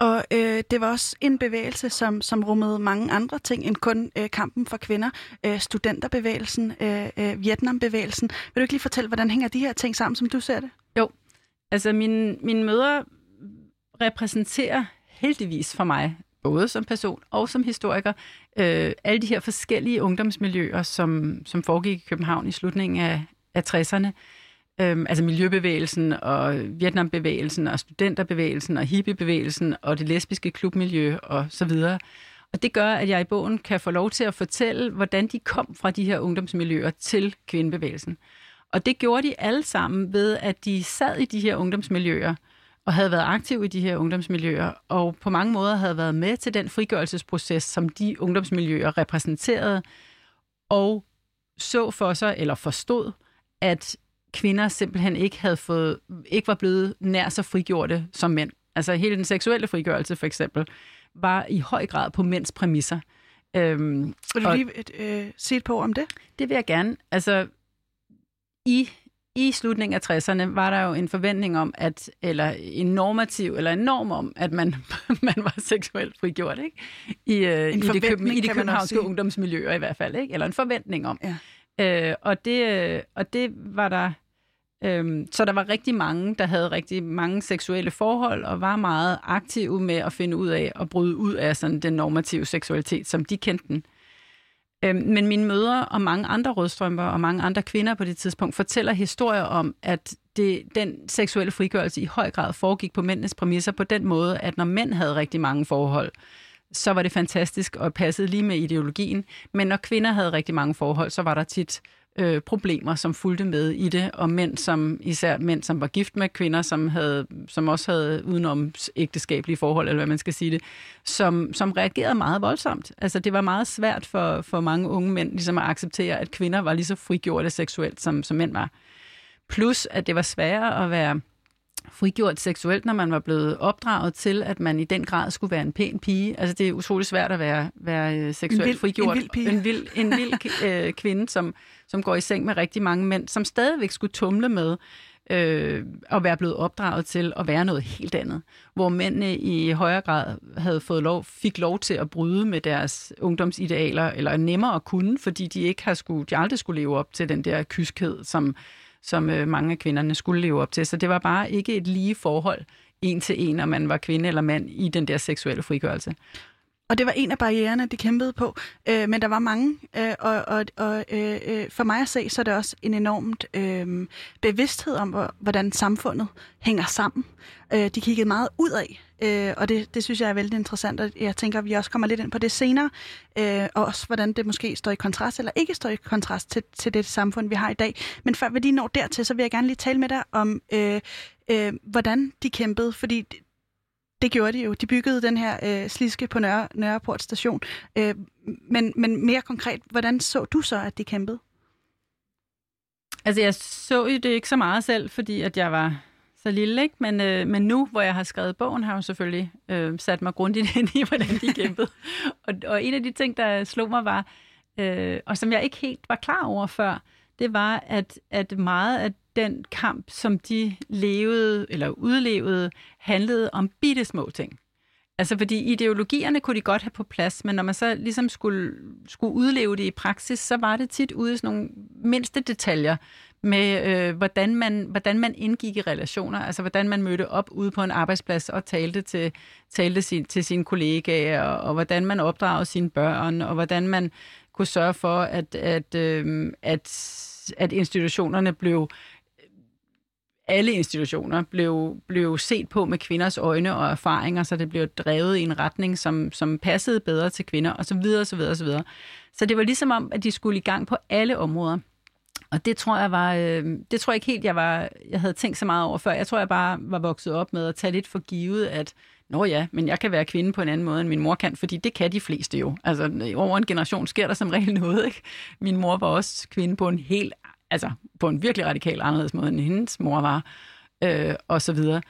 Og øh, det var også en bevægelse, som, som rummede mange andre ting end kun øh, kampen for kvinder. Øh, studenterbevægelsen, øh, øh, Vietnambevægelsen. Vil du ikke lige fortælle, hvordan hænger de her ting sammen, som du ser det? Jo, altså mine, mine møder repræsenterer heldigvis for mig, både som person og som historiker, øh, alle de her forskellige ungdomsmiljøer, som, som foregik i København i slutningen af, af 60'erne. Øhm, altså miljøbevægelsen og Vietnambevægelsen og studenterbevægelsen og hippiebevægelsen og det lesbiske klubmiljø og så videre. Og det gør, at jeg i bogen kan få lov til at fortælle, hvordan de kom fra de her ungdomsmiljøer til kvindebevægelsen. Og det gjorde de alle sammen ved, at de sad i de her ungdomsmiljøer og havde været aktive i de her ungdomsmiljøer, og på mange måder havde været med til den frigørelsesproces, som de ungdomsmiljøer repræsenterede, og så for sig, eller forstod, at kvinder simpelthen ikke havde fået, ikke var blevet nær så frigjorte som mænd. Altså hele den seksuelle frigørelse for eksempel, var i høj grad på mænds præmisser. Øhm, vil du lige et, øh, se et på om det? Det vil jeg gerne. Altså, i, i slutningen af 60'erne var der jo en forventning om, at, eller en normativ, eller en norm om, at man, man var seksuelt frigjort, ikke? I, øh, i, det, køben, i de københavnske ungdomsmiljøer i hvert fald, ikke? Eller en forventning om. Ja. Øh, og, det, og det var der Øhm, så der var rigtig mange, der havde rigtig mange seksuelle forhold og var meget aktive med at finde ud af at bryde ud af sådan den normative seksualitet, som de kendte den. Øhm, men mine mødre og mange andre rødstrømper og mange andre kvinder på det tidspunkt fortæller historier om, at det, den seksuelle frigørelse i høj grad foregik på mændenes præmisser på den måde, at når mænd havde rigtig mange forhold, så var det fantastisk og passede lige med ideologien. Men når kvinder havde rigtig mange forhold, så var der tit øh, problemer, som fulgte med i det, og mænd, som især mænd, som var gift med kvinder, som, havde, som også havde udenom ægteskabelige forhold, eller hvad man skal sige det, som, som reagerede meget voldsomt. Altså det var meget svært for, for mange unge mænd ligesom at acceptere, at kvinder var lige så frigjorte seksuelt, som, som mænd var. Plus, at det var sværere at være frigjort seksuelt, når man var blevet opdraget til, at man i den grad skulle være en pæn pige. Altså det er utroligt svært at være, være øh, seksuelt en vild, frigjort. En vild pige. En vild, en vild øh, kvinde, som, som går i seng med rigtig mange mænd, som stadigvæk skulle tumle med øh, at være blevet opdraget til at være noget helt andet. Hvor mændene i højere grad havde fået lov, fik lov til at bryde med deres ungdomsidealer, eller nemmere at kunne, fordi de ikke har skulle, de aldrig skulle leve op til den der kyskhed, som som øh, mange af kvinderne skulle leve op til. Så det var bare ikke et lige forhold en til en, om man var kvinde eller mand i den der seksuelle frigørelse. Og det var en af barriererne, de kæmpede på. Øh, men der var mange, øh, og, og, og øh, øh for mig at se, så er det også en enormt øh, bevidsthed om, hvordan samfundet hænger sammen. Øh, de kiggede meget ud af, øh, og det, det synes jeg er vældig interessant, og jeg tænker, at vi også kommer lidt ind på det senere, øh, og også hvordan det måske står i kontrast, eller ikke står i kontrast til, til det samfund, vi har i dag. Men før vi lige når dertil, så vil jeg gerne lige tale med dig om, øh, øh, hvordan de kæmpede, fordi det gjorde de jo. De byggede den her øh, sliske på Nørre, Nørreport station. Øh, men, men mere konkret, hvordan så du så, at de kæmpede? Altså, jeg så jo det ikke så meget selv, fordi at jeg var så lille, ikke? Men, øh, men nu, hvor jeg har skrevet bogen, har jeg jo selvfølgelig øh, sat mig grundigt ind i, hvordan de kæmpede. og, og en af de ting, der slog mig var, øh, og som jeg ikke helt var klar over før, det var, at, at meget af den kamp, som de levede eller udlevede, handlede om bitte små ting. Altså fordi ideologierne kunne de godt have på plads, men når man så ligesom skulle, skulle udleve det i praksis, så var det tit ude i sådan nogle mindste detaljer med, øh, hvordan, man, hvordan man indgik i relationer, altså hvordan man mødte op ude på en arbejdsplads og talte til, talte sin, til sine kollegaer, og, og hvordan man opdragede sine børn, og hvordan man kunne sørge for, at, at, øh, at, at institutionerne blev alle institutioner blev, blev set på med kvinders øjne og erfaringer, så det blev drevet i en retning, som, som passede bedre til kvinder, og så videre, så videre, så videre. Så det var ligesom om, at de skulle i gang på alle områder. Og det tror jeg var, øh, det tror jeg ikke helt, jeg, var, jeg havde tænkt så meget over før. Jeg tror, jeg bare var vokset op med at tage lidt for givet, at Nå ja, men jeg kan være kvinde på en anden måde, end min mor kan, fordi det kan de fleste jo. Altså, over en generation sker der som regel noget, ikke? Min mor var også kvinde på en helt altså på en virkelig radikal anderledes måde, end hendes mor var, øh, og så videre.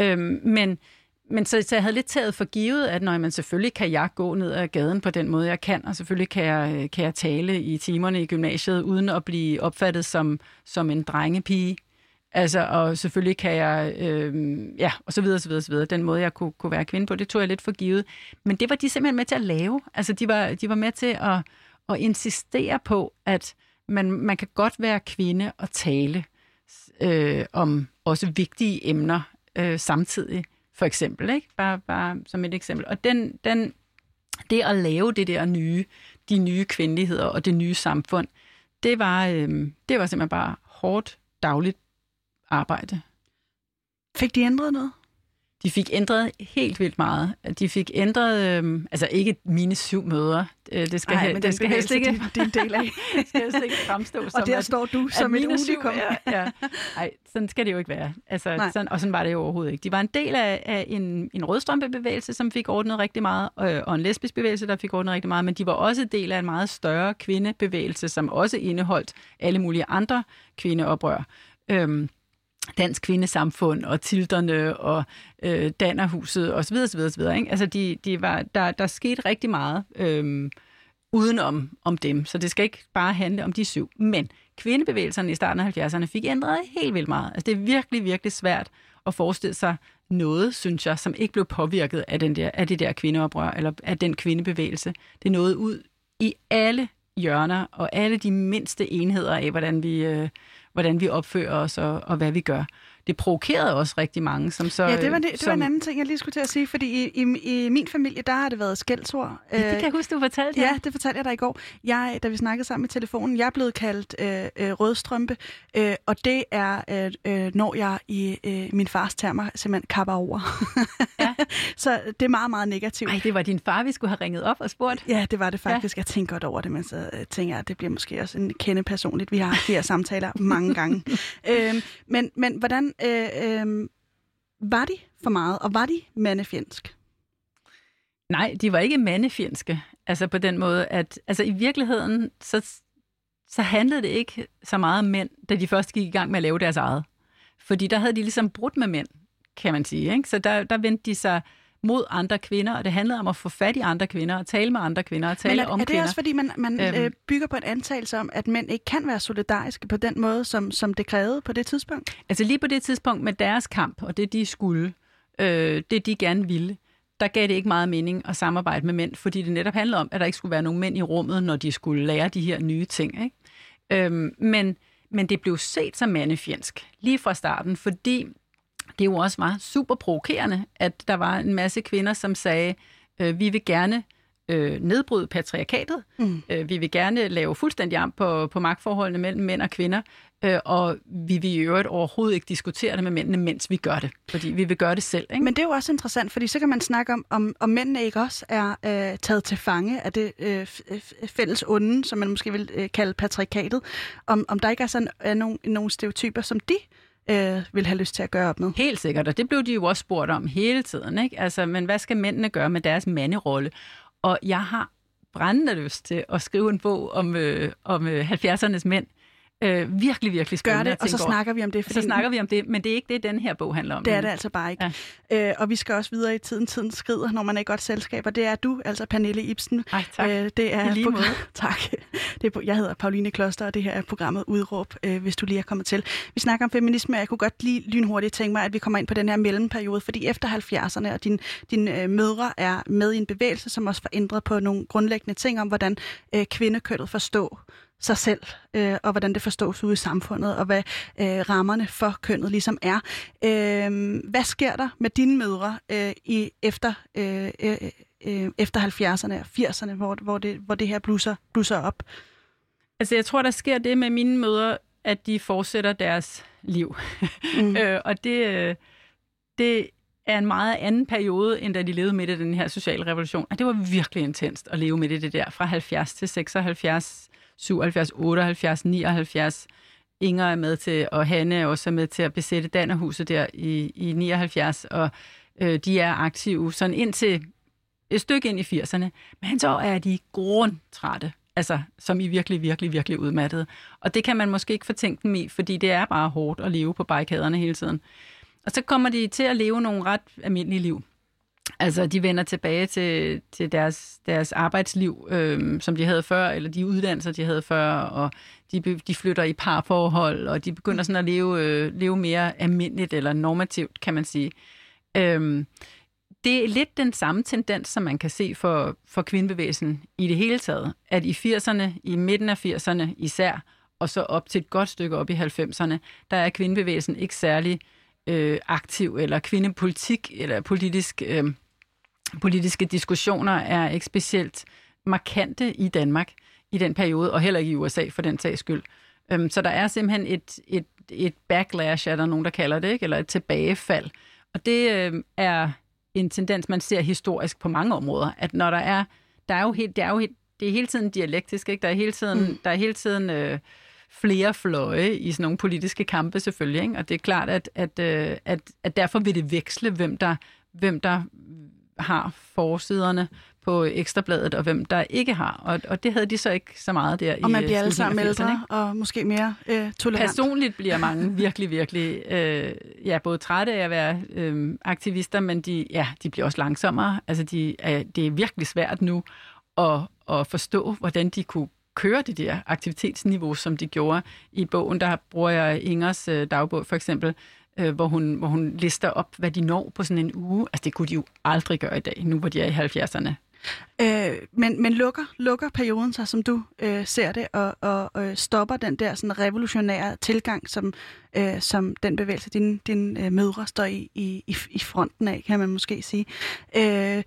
Øh, men men så, så jeg havde lidt taget for givet, at når man selvfølgelig kan jeg gå ned ad gaden på den måde, jeg kan, og selvfølgelig kan jeg, øh, kan jeg tale i timerne i gymnasiet, uden at blive opfattet som, som en drengepige. Altså, og selvfølgelig kan jeg, øh, ja, og så videre, så videre, så videre. Den måde, jeg kunne, kunne være kvinde på, det tog jeg lidt for givet. Men det var de simpelthen med til at lave. Altså, de var, de var med til at, at insistere på, at man, man kan godt være kvinde og tale øh, om også vigtige emner øh, samtidig, for eksempel, ikke? Bare, bare som et eksempel. Og den, den, det at lave det der nye, de nye kvindeligheder og det nye samfund, det var, øh, det var simpelthen bare hårdt dagligt arbejde. Fik de ændret noget? De fik ændret helt vildt meget. De fik ændret, øh, altså ikke mine syv møder. Øh, det skal, Ej, men det skal helst ikke din, din del af. det skal helst ikke fremstå som, Og der at, står du som et unikum. Ja, ja. Ej, sådan skal det jo ikke være. Altså, sådan, og sådan var det jo overhovedet ikke. De var en del af, af en, en rødstrømpebevægelse, som fik ordnet rigtig meget, øh, og en lesbisk bevægelse, der fik ordnet rigtig meget, men de var også del af en meget større kvindebevægelse, som også indeholdt alle mulige andre kvindeoprør. Øhm, Dansk Kvindesamfund og Tilderne og øh, Dannerhuset osv. osv., osv. Ikke? Altså de, de var, der, der skete rigtig meget øh, udenom om dem, så det skal ikke bare handle om de syv. Men kvindebevægelserne i starten af 70'erne fik ændret helt vildt meget. Altså det er virkelig, virkelig svært at forestille sig noget, synes jeg, som ikke blev påvirket af, den der, af det der kvindeoprør, eller af den kvindebevægelse. Det er noget ud i alle hjørner og alle de mindste enheder af, hvordan vi, øh, hvordan vi opfører os og, og hvad vi gør. Det provokerede også rigtig mange. Som så, ja, det var, det, det som, var en anden ting, jeg lige skulle til at sige, fordi i, i, i min familie, der har det været skældsord. Ja, det kan jeg huske, du fortalte. Ja, det fortalte jeg dig i går. Jeg, da vi snakkede sammen i telefonen, jeg er blevet kaldt øh, øh, rødstrømpe, øh, og det er, øh, øh, når jeg i øh, min fars termer simpelthen kapper over. ja. så det er meget, meget negativt. Ej, det var din far, vi skulle have ringet op og spurgt. Ja, det var det faktisk. Ja. Jeg tænker godt over det, men så øh, tænker jeg, at det bliver måske også en kende personligt. Vi har haft de her samtaler mange gange. øh, men, men hvordan øh, øh, var de for meget, og var de mandefjendsk? Nej, de var ikke mandefjendske. Altså på den måde, at altså i virkeligheden, så, så handlede det ikke så meget om mænd, da de først gik i gang med at lave deres eget. Fordi der havde de ligesom brudt med mænd, kan man sige. Ikke? Så der, der vendte de sig mod andre kvinder, og det handlede om at få fat i andre kvinder, og tale med andre kvinder, og tale Men er, om er det kvinder. også, fordi man, man øhm, øh, bygger på en antagelse om, at mænd ikke kan være solidariske på den måde, som, som det krævede på det tidspunkt? Altså lige på det tidspunkt med deres kamp, og det de skulle, øh, det de gerne ville, der gav det ikke meget mening at samarbejde med mænd, fordi det netop handlede om, at der ikke skulle være nogen mænd i rummet, når de skulle lære de her nye ting. Ikke? Øhm, men, men det blev set som mandefjendsk lige fra starten, fordi det jo også var super provokerende, at der var en masse kvinder, som sagde, øh, vi vil gerne øh, nedbryde patriarkatet, mm. øh, vi vil gerne lave fuldstændig om på, på magtforholdene mellem mænd og kvinder, øh, og vi vil i øvrigt overhovedet ikke diskutere det med mændene, mens vi gør det, fordi vi vil gøre det selv. Ikke? Men det er jo også interessant, fordi så kan man snakke om, om, om mændene ikke også er øh, taget til fange af det øh, fælles onde, som man måske vil øh, kalde patriarkatet, om, om der ikke er sådan er nogle, nogle stereotyper, som de øh, øh, vil have lyst til at gøre op med. Helt sikkert, og det blev de jo også spurgt om hele tiden. Ikke? Altså, men hvad skal mændene gøre med deres manderolle? Og jeg har brændende lyst til at skrive en bog om, øh, om øh, 70'ernes mænd, Øh, virkelig, virkelig spændende Gør det, og så over. snakker vi om det. Fordi så snakker vi om det, men det er ikke det, den her bog handler om. Det er det altså bare ikke. Ja. Øh, og vi skal også videre i tiden. Tiden skrider, når man er i godt selskab, og det er du, altså Pernille Ibsen. Ej, tak. Øh, det er I lige måde. tak. Det er, jeg hedder Pauline Kloster, og det her er programmet Udråb, øh, hvis du lige er kommet til. Vi snakker om feminisme, og jeg kunne godt lige lynhurtigt tænke mig, at vi kommer ind på den her mellemperiode, fordi efter 70'erne, og din, din øh, mødre er med i en bevægelse, som også får ændret på nogle grundlæggende ting om, hvordan øh, kvindekønnet forstår sig selv, øh, og hvordan det forstås ude i samfundet, og hvad øh, rammerne for kønnet ligesom er. Øh, hvad sker der med dine mødre øh, i efter, øh, øh, efter 70'erne og 80'erne, hvor, hvor, det, hvor det her blusser, blusser op? Altså, jeg tror, der sker det med mine mødre, at de fortsætter deres liv. Mm. øh, og det, øh, det er en meget anden periode, end da de levede midt i den her sociale revolution. Og det var virkelig intenst at leve midt i det der, fra 70 til 76, 77, 78, 79. Inger er med til, og Hanne er også med til at besætte Dannerhuset der i, i 79, og øh, de er aktive sådan indtil et stykke ind i 80'erne. Men så er de grundtrætte, altså som i virkelig, virkelig, virkelig udmattede. Og det kan man måske ikke fortænke dem i, fordi det er bare hårdt at leve på barrikaderne hele tiden. Og så kommer de til at leve nogle ret almindelige liv. Altså, de vender tilbage til, til deres, deres arbejdsliv, øh, som de havde før, eller de uddannelser, de havde før, og de, de flytter i parforhold, og de begynder sådan at leve, øh, leve mere almindeligt eller normativt, kan man sige. Øh, det er lidt den samme tendens, som man kan se for, for kvindebevægelsen i det hele taget, at i 80'erne, i midten af 80'erne især, og så op til et godt stykke op i 90'erne, der er kvindebevægelsen ikke særlig øh, aktiv, eller kvindepolitik, eller politisk, øh, politiske diskussioner er ikke specielt markante i Danmark i den periode, og heller ikke i USA for den sags skyld. Øhm, så der er simpelthen et, et, et backlash, er der nogen, der kalder det, ikke? eller et tilbagefald. Og det øh, er en tendens, man ser historisk på mange områder, at når der er, der er jo helt, det er jo helt, det er hele tiden dialektisk, ikke? Der er hele tiden, mm. der er hele tiden øh, flere fløje i sådan nogle politiske kampe selvfølgelig, ikke? og det er klart, at, at, øh, at, at derfor vil det veksle, hvem der, hvem der har forsiderne på Ekstrabladet, og hvem der ikke har. Og, og det havde de så ikke så meget der Og man i bliver alle sammen ældre, og måske mere øh, tolerant. Personligt bliver mange virkelig, virkelig øh, ja, både trætte af at være øh, aktivister, men de, ja, de bliver også langsommere. Altså, de, øh, det er virkelig svært nu at, at forstå, hvordan de kunne køre det der aktivitetsniveau, som de gjorde. I bogen, der bruger jeg Ingers øh, dagbog for eksempel, øh, hvor, hun, hvor hun lister op, hvad de når på sådan en uge. Altså det kunne de jo aldrig gøre i dag, nu hvor de er i 70'erne. Øh, men, men lukker, lukker perioden sig, som du øh, ser det, og, og øh, stopper den der sådan revolutionære tilgang, som, øh, som den bevægelse, din, din øh, mødre står i, i, i fronten af, kan man måske sige. Øh,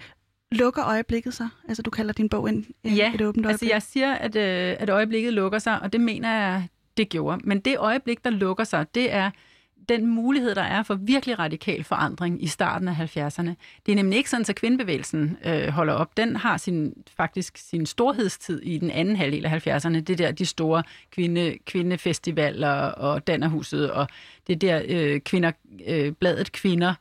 lukker øjeblikket sig? Altså du kalder din bog en, en ja, et åbent øjeblik. altså jeg siger, at, øh, at øjeblikket lukker sig, og det mener jeg, det gjorde. Men det øjeblik, der lukker sig, det er den mulighed, der er for virkelig radikal forandring i starten af 70'erne. Det er nemlig ikke sådan, at kvindebevægelsen øh, holder op. Den har sin, faktisk sin storhedstid i den anden halvdel af 70'erne. Det der de store kvinde, kvindefestivaler og Dannerhuset, og det der øh, kvinder, øh, bladet Kvinder, øh,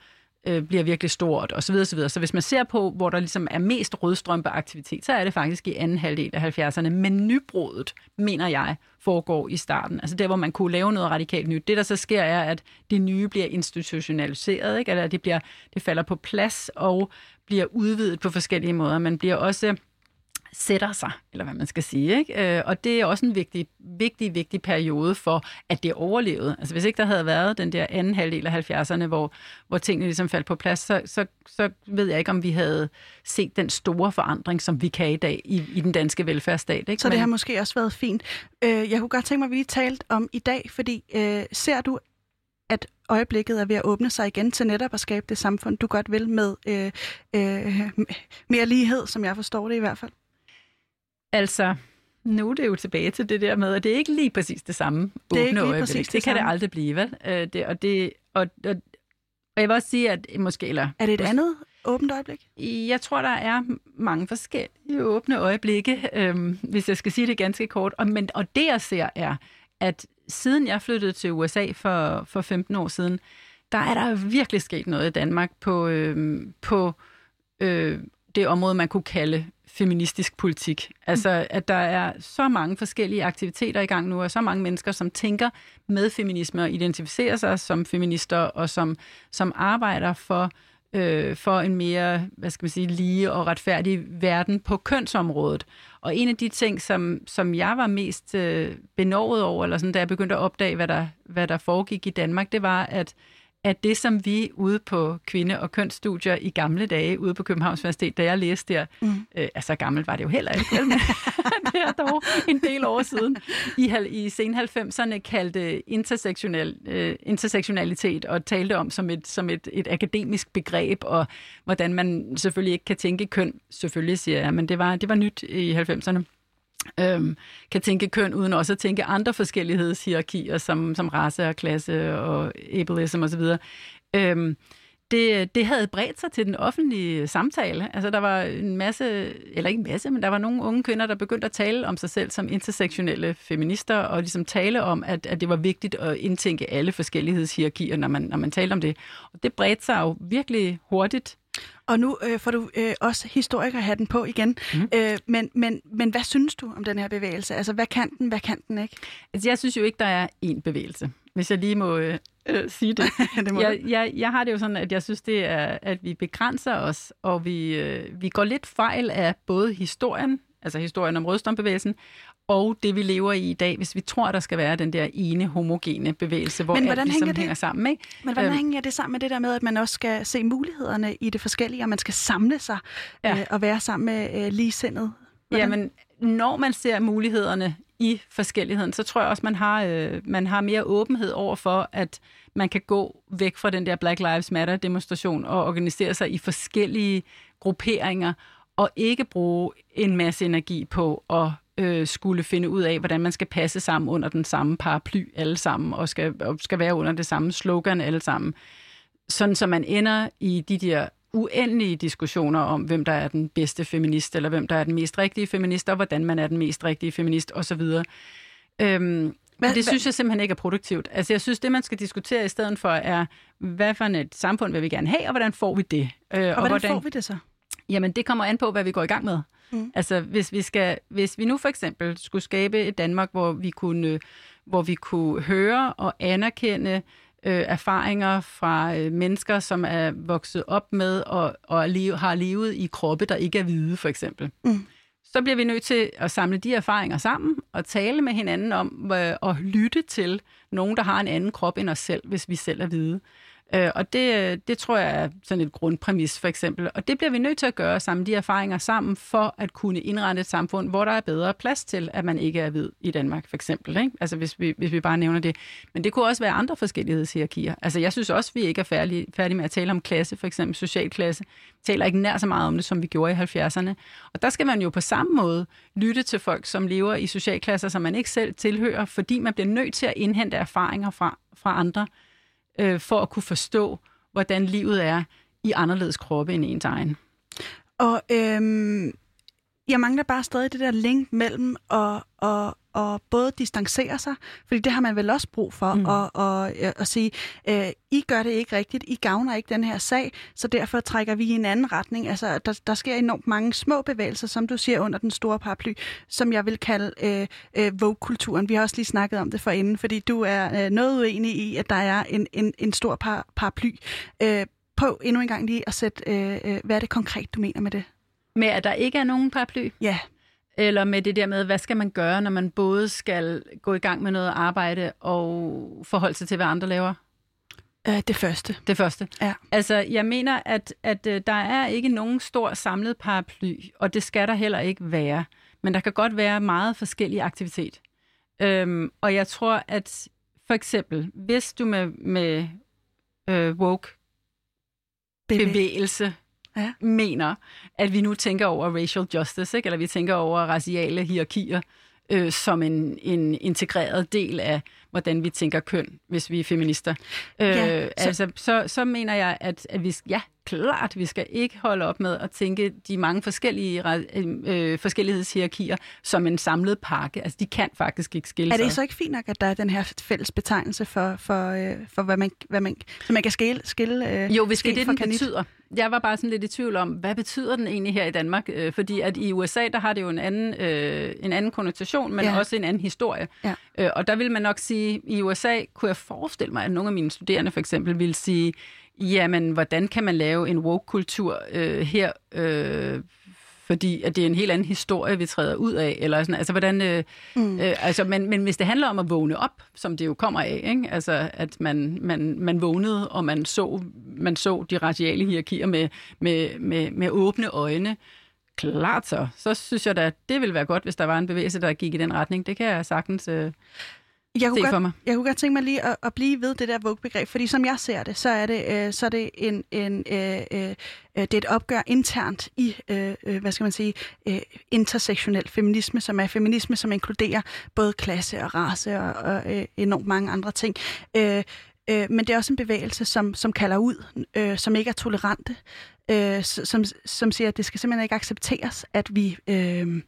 Øh, bliver virkelig stort osv. osv. Så hvis man ser på, hvor der ligesom er mest rødstrømpeaktivitet, så er det faktisk i anden halvdel af 70'erne. Men nybruddet, mener jeg, foregår i starten. Altså der, hvor man kunne lave noget radikalt nyt. Det, der så sker, er, at det nye bliver institutionaliseret, ikke? eller det, bliver, det falder på plads og bliver udvidet på forskellige måder. Man bliver også sætter sig, eller hvad man skal sige. Ikke? Øh, og det er også en vigtig, vigtig, vigtig periode for, at det overlevede. Altså hvis ikke der havde været den der anden halvdel af 70'erne, hvor, hvor tingene ligesom faldt på plads, så, så, så ved jeg ikke, om vi havde set den store forandring, som vi kan i dag i, i den danske velfærdsstat. Ikke? Så det har måske også været fint. Øh, jeg kunne godt tænke mig, at vi lige talt om i dag, fordi øh, ser du, at øjeblikket er ved at åbne sig igen til netop at skabe det samfund, du godt vil med øh, øh, mere lighed, som jeg forstår det i hvert fald? Altså, nu er det jo tilbage til det der med, at det er ikke lige præcis det samme det er åbne øjeblik. Det, det kan det aldrig blive, vel? Øh, det, og, det, og, og, og jeg vil også sige, at måske... Eller, er det et andet åbent øjeblik? Jeg tror, der er mange forskellige åbne øjeblikke, øhm, hvis jeg skal sige det ganske kort. Og, men, og det, jeg ser, er, at siden jeg flyttede til USA for, for 15 år siden, der er der virkelig sket noget i Danmark på, øhm, på øh, det område, man kunne kalde feministisk politik. Altså, at der er så mange forskellige aktiviteter i gang nu, og så mange mennesker, som tænker med feminisme og identificerer sig som feminister, og som, som arbejder for øh, for en mere, hvad skal man sige, lige og retfærdig verden på kønsområdet. Og en af de ting, som, som jeg var mest øh, benovet over, eller sådan, da jeg begyndte at opdage, hvad der, hvad der foregik i Danmark, det var, at at det, som vi ude på kvinde- og kønsstudier i gamle dage, ude på Københavns Universitet, da jeg læste der, mm. øh, altså gammelt var det jo heller ikke, men det er dog en del år siden, i, i sen 90'erne kaldte intersektionel, øh, intersektionalitet og talte om som et, som et, et akademisk begreb, og hvordan man selvfølgelig ikke kan tænke køn, selvfølgelig siger jeg, men det var, det var nyt i 90'erne øhm, kan tænke køn, uden også at tænke andre forskellighedshierarkier, som, som race og klasse og ableism osv. Øhm, det, det havde bredt sig til den offentlige samtale. Altså der var en masse, eller ikke en masse, men der var nogle unge kvinder, der begyndte at tale om sig selv som intersektionelle feminister, og ligesom tale om, at, at det var vigtigt at indtænke alle forskellighedshierarkier, når man, når man talte om det. Og det bredte sig jo virkelig hurtigt og nu øh, får du øh, også historikerhatten på igen. Mm. Øh, men, men, men hvad synes du om den her bevægelse? Altså, hvad kan den, hvad kan den ikke? Altså, jeg synes jo ikke, der er én bevægelse, hvis jeg lige må øh, øh, sige det. det må jeg, jeg, jeg har det jo sådan, at jeg synes, det er, at vi begrænser os, og vi, øh, vi går lidt fejl af både historien, altså historien om rødstrømbevægelsen, og det, vi lever i i dag, hvis vi tror, der skal være den der ene homogene bevægelse, hvor Men hvordan alt ligesom hænger, det? hænger sammen. Ikke? Men hvordan øhm, hænger det sammen med det der med, at man også skal se mulighederne i det forskellige, og man skal samle sig ja. øh, og være sammen med øh, ligesindet? Hvordan? Jamen, når man ser mulighederne i forskelligheden, så tror jeg også, man har, øh, man har mere åbenhed over for, at man kan gå væk fra den der Black Lives Matter demonstration og organisere sig i forskellige grupperinger, og ikke bruge en masse energi på at øh, skulle finde ud af, hvordan man skal passe sammen under den samme paraply alle sammen, og skal, og skal være under det samme slogan alle sammen. Sådan så man ender i de der uendelige diskussioner om, hvem der er den bedste feminist, eller hvem der er den mest rigtige feminist, og hvordan man er den mest rigtige feminist, osv. Øhm, hvad, det synes jeg simpelthen ikke er produktivt. Altså, jeg synes, det, man skal diskutere i stedet for, er, hvad for et samfund vil vi gerne have, og hvordan får vi det? Øh, og, og hvordan, hvordan får vi det så? Jamen, det kommer an på, hvad vi går i gang med. Mm. Altså, hvis vi, skal, hvis vi nu for eksempel skulle skabe et Danmark, hvor vi kunne, hvor vi kunne høre og anerkende øh, erfaringer fra øh, mennesker, som er vokset op med og, og liv, har levet i kroppe, der ikke er hvide, for eksempel. Mm. Så bliver vi nødt til at samle de erfaringer sammen og tale med hinanden om øh, og lytte til nogen, der har en anden krop end os selv, hvis vi selv er hvide. Øh, og det, det tror jeg er sådan et grundpræmis for eksempel. Og det bliver vi nødt til at gøre, sammen de erfaringer sammen, for at kunne indrette et samfund, hvor der er bedre plads til, at man ikke er hvid i Danmark for eksempel. Ikke? Altså hvis vi, hvis vi bare nævner det. Men det kunne også være andre forskellighedshierarkier. Altså jeg synes også, vi ikke er færdige, færdige med at tale om klasse, for eksempel social klasse. Vi taler ikke nær så meget om det, som vi gjorde i 70'erne. Og der skal man jo på samme måde lytte til folk, som lever i socialklasser, som man ikke selv tilhører, fordi man bliver nødt til at indhente erfaringer fra, fra andre øh, for at kunne forstå, hvordan livet er i anderledes kroppe end ens egen. Og øhm, jeg mangler bare stadig det der link mellem at, at, at både distancere sig, fordi det har man vel også brug for, mm. og, og, at sige, øh, I gør det ikke rigtigt, I gavner ikke den her sag, så derfor trækker vi i en anden retning. Altså, der, der sker enormt mange små bevægelser, som du siger, under den store paraply, som jeg vil kalde øh, øh, Vogue-kulturen. Vi har også lige snakket om det for inden, fordi du er øh, noget uenig i, at der er en, en, en stor par, paraply. Øh, på endnu en gang lige at sætte, øh, øh, hvad er det konkret, du mener med det? Med at der ikke er nogen paraply? Ja. Eller med det der med, hvad skal man gøre, når man både skal gå i gang med noget arbejde og forholde sig til, hvad andre laver? Uh, det første. Det første. Ja. Altså, jeg mener, at, at uh, der er ikke nogen stor samlet paraply, og det skal der heller ikke være. Men der kan godt være meget forskellig aktivitet. Um, og jeg tror, at for eksempel, hvis du med, med uh, woke bevægelse ja. mener, at vi nu tænker over racial justice, ikke? eller vi tænker over raciale hierarkier øh, som en, en integreret del af hvordan vi tænker køn, hvis vi er feminister. Ja, øh, så- altså, så, så mener jeg, at, at vi, ja, klart, vi skal ikke holde op med at tænke de mange forskellige re- øh, forskellighedshierarkier som en samlet pakke. Altså, de kan faktisk ikke skille Er det sig. så ikke fint nok, at der er den her fælles betegnelse for, for, øh, for hvad man, hvad man, så man kan skille, skille øh, Jo, hvis det er det, den betyder. Jeg var bare sådan lidt i tvivl om, hvad betyder den egentlig her i Danmark? Øh, fordi at i USA, der har det jo en anden, øh, en anden konnotation, men Ja. også en anden historie. Ja. Øh, og der vil man nok sige, i USA kunne jeg forestille mig, at nogle af mine studerende for eksempel vil sige, jamen, hvordan kan man lave en woke-kultur øh, her, øh, fordi at det er en helt anden historie, vi træder ud af, eller sådan, altså hvordan, øh, mm. øh, altså, men, men hvis det handler om at vågne op, som det jo kommer af, ikke? altså at man, man, man vågnede, og man så, man så de raciale hierarkier med, med, med, med åbne øjne, klart så, så synes jeg da, at det ville være godt, hvis der var en bevægelse, der gik i den retning. Det kan jeg sagtens øh, Jeg kunne, se for godt, mig. jeg kunne godt tænke mig lige at, at blive ved det der Vogue-begreb, fordi som jeg ser det, så er det, øh, så er det, en, en, øh, øh, øh, det er et opgør internt i, øh, øh, hvad skal man sige, øh, intersektionel feminisme, som er feminisme, som inkluderer både klasse og race og, og øh, enormt mange andre ting. Øh, øh, men det er også en bevægelse, som, som kalder ud, øh, som ikke er tolerante, øh, som, som siger, at det skal simpelthen ikke accepteres, at vi... Øh,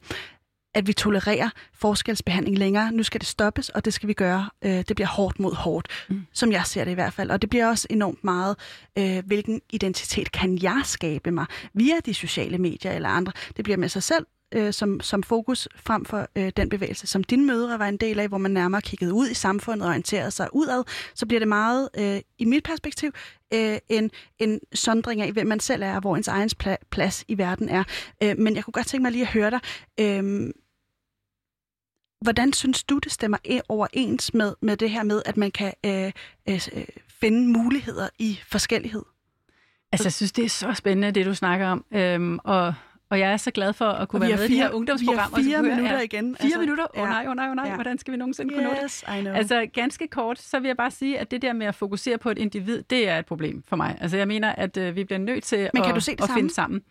at vi tolererer forskelsbehandling længere. Nu skal det stoppes, og det skal vi gøre. Øh, det bliver hårdt mod hårdt, mm. som jeg ser det i hvert fald. Og det bliver også enormt meget, øh, hvilken identitet kan jeg skabe mig via de sociale medier eller andre. Det bliver med sig selv øh, som, som fokus frem for øh, den bevægelse, som din mødre var en del af, hvor man nærmere kiggede ud i samfundet og orienterede sig udad, så bliver det meget, øh, i mit perspektiv, øh, en, en sondring af, hvem man selv er, og hvor ens egen pla- plads i verden er. Øh, men jeg kunne godt tænke mig lige at høre dig, øh, Hvordan synes du, det stemmer overens med, med det her med, at man kan øh, øh, øh, finde muligheder i forskellighed? Altså, jeg synes, det er så spændende, det du snakker om. Øhm, og, og jeg er så glad for at kunne være med i de her ungdomsprogrammer. vi har fire minutter ja, igen, Fire altså, minutter? Åh oh, nej, åh oh, nej, åh oh, nej. Ja. Hvordan skal vi nogensinde kunne nå det? Yes, I know. Altså ganske kort, så vil jeg bare sige, at det der med at fokusere på et individ, det er et problem for mig. Altså jeg mener, at øh, vi bliver nødt til Men kan at, du se det at finde sammen.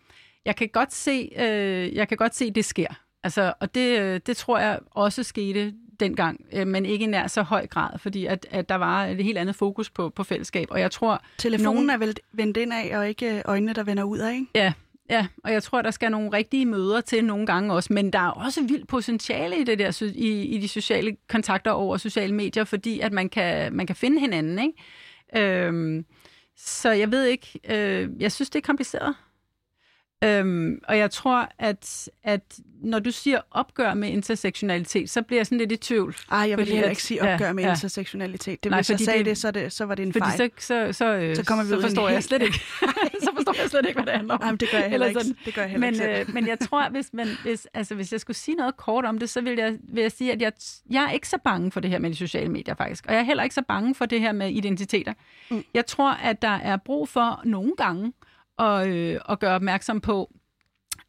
Jeg kan godt se, øh, jeg kan godt se, det sker. Altså, og det, øh, det tror jeg også skete dengang, øh, men ikke i nær så høj grad, fordi at, at der var et helt andet fokus på, på fællesskab. Og jeg tror, Telefonen nogen- er vel vendt ind af, og ikke øh, øjnene, der vender ud af, ikke? Ja, ja, og jeg tror, der skal nogle rigtige møder til nogle gange også, men der er også vildt potentiale i det der i, i de sociale kontakter over sociale medier, fordi at man kan, man kan finde hinanden, ikke? Øhm, så jeg ved ikke, øh, jeg synes, det er kompliceret. Øhm, og jeg tror, at, at når du siger opgør med intersektionalitet, så bliver jeg sådan lidt i tvivl. Ej, jeg vil Fordi heller ikke sige opgør ja, med ja. intersektionalitet. Det, Nej, hvis jeg fordi sagde det, det- så, det, så var det en Fordi fejl. så, så, så, øh, Så kommer vi så forstår jeg slet ikke. så forstår jeg slet ikke, hvad det handler om. Nej, men det gør jeg heller Eller ikke. sådan. Det gør jeg heller Men, ikke øh, men jeg tror, hvis, man, hvis, altså, hvis jeg skulle sige noget kort om det, så vil jeg, vil jeg sige, at jeg, jeg er ikke så bange for det her med de sociale medier faktisk. Og jeg er heller ikke så bange for det her med identiteter. Mm. Jeg tror, at der er brug for nogle gange at, øh, at gøre opmærksom på,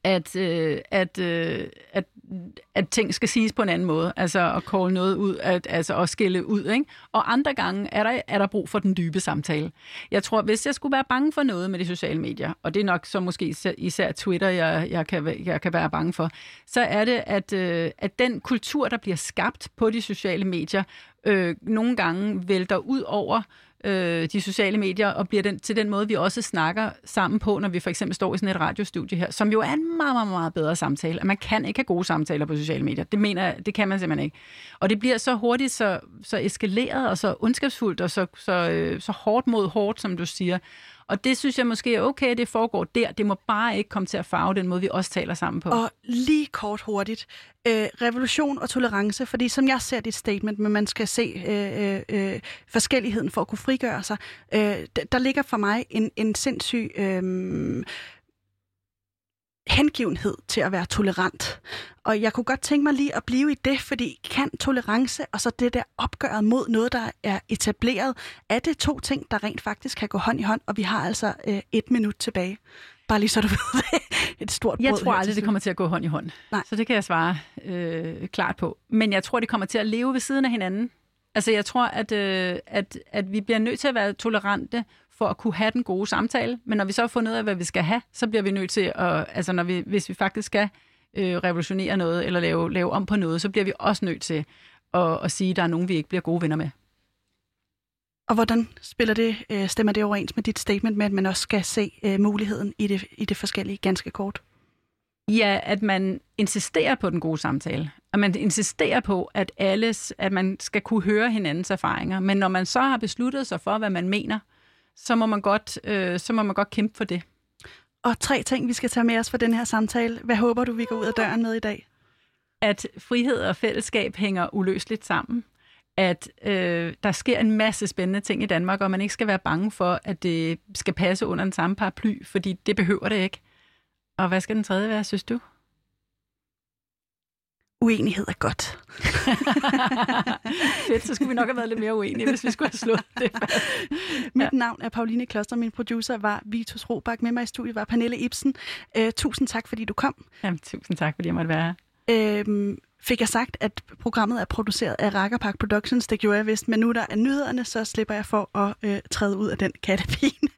at, øh, at, øh, at, at ting skal siges på en anden måde, altså at call noget ud, at, altså at skille ud, ikke? Og andre gange er der, er der brug for den dybe samtale. Jeg tror, hvis jeg skulle være bange for noget med de sociale medier, og det er nok så måske især, især Twitter, jeg, jeg, kan, jeg kan være bange for, så er det, at, øh, at den kultur, der bliver skabt på de sociale medier, øh, nogle gange vælter ud over øh, de sociale medier, og bliver den, til den måde, vi også snakker sammen på, når vi for eksempel står i sådan et radiostudie her, som jo er en meget, meget, meget bedre samtale. At man kan ikke have gode samtaler på sociale medier. Det mener jeg, det kan man simpelthen ikke. Og det bliver så hurtigt, så, så eskaleret, og så ondskabsfuldt, og så, så, øh, så hårdt mod hårdt, som du siger. Og det synes jeg måske er okay, at det foregår der. Det må bare ikke komme til at farve den måde, vi også taler sammen på. Og lige kort hurtigt, øh, revolution og tolerance, fordi som jeg ser dit statement, men man skal se øh, øh, øh forskelligheden for at kunne frigøre sig, øh, der ligger for mig en, en sindssyg øh, hengivenhed til at være tolerant. Og jeg kunne godt tænke mig lige at blive i det, fordi kan tolerance og så det der opgøret mod noget, der er etableret, er det to ting, der rent faktisk kan gå hånd i hånd, og vi har altså øh, et minut tilbage. Bare lige så du ved det. Et stort Jeg tror aldrig, det kommer til at gå hånd i hånd. Nej. Så det kan jeg svare øh, klart på. Men jeg tror, det kommer til at leve ved siden af hinanden. Altså, jeg tror, at, øh, at, at vi bliver nødt til at være tolerante for at kunne have den gode samtale. Men når vi så har fundet ud af, hvad vi skal have, så bliver vi nødt til at... Altså, når vi, hvis vi faktisk skal øh, revolutionere noget, eller lave, lave om på noget, så bliver vi også nødt til og, og sige, at der er nogen, vi ikke bliver gode venner med. Og hvordan spiller det, øh, stemmer det overens med dit statement med, at man også skal se øh, muligheden i det, i det forskellige ganske kort? Ja, at man insisterer på den gode samtale. At man insisterer på, at alles, at man skal kunne høre hinandens erfaringer. Men når man så har besluttet sig for, hvad man mener, så må man godt, øh, så må man godt kæmpe for det. Og tre ting, vi skal tage med os for den her samtale. Hvad håber du, vi går ud af døren med i dag? At frihed og fællesskab hænger uløseligt sammen. At øh, der sker en masse spændende ting i Danmark, og man ikke skal være bange for, at det skal passe under den samme paraply, fordi det behøver det ikke. Og hvad skal den tredje være, synes du? Uenighed er godt. Fedt, så skulle vi nok have været lidt mere uenige, hvis vi skulle have slået det Mit ja. navn er Pauline Kloster, min producer var Vitus Robak. Med mig i studiet var Pernille Ibsen. Uh, tusind tak, fordi du kom. Jamen, tusind tak, fordi jeg måtte være her. Uh, fik jeg sagt, at programmet er produceret af Rakkerpark Productions. Det gjorde jeg vist, men nu der er nyhederne, så slipper jeg for at uh, træde ud af den kattepine.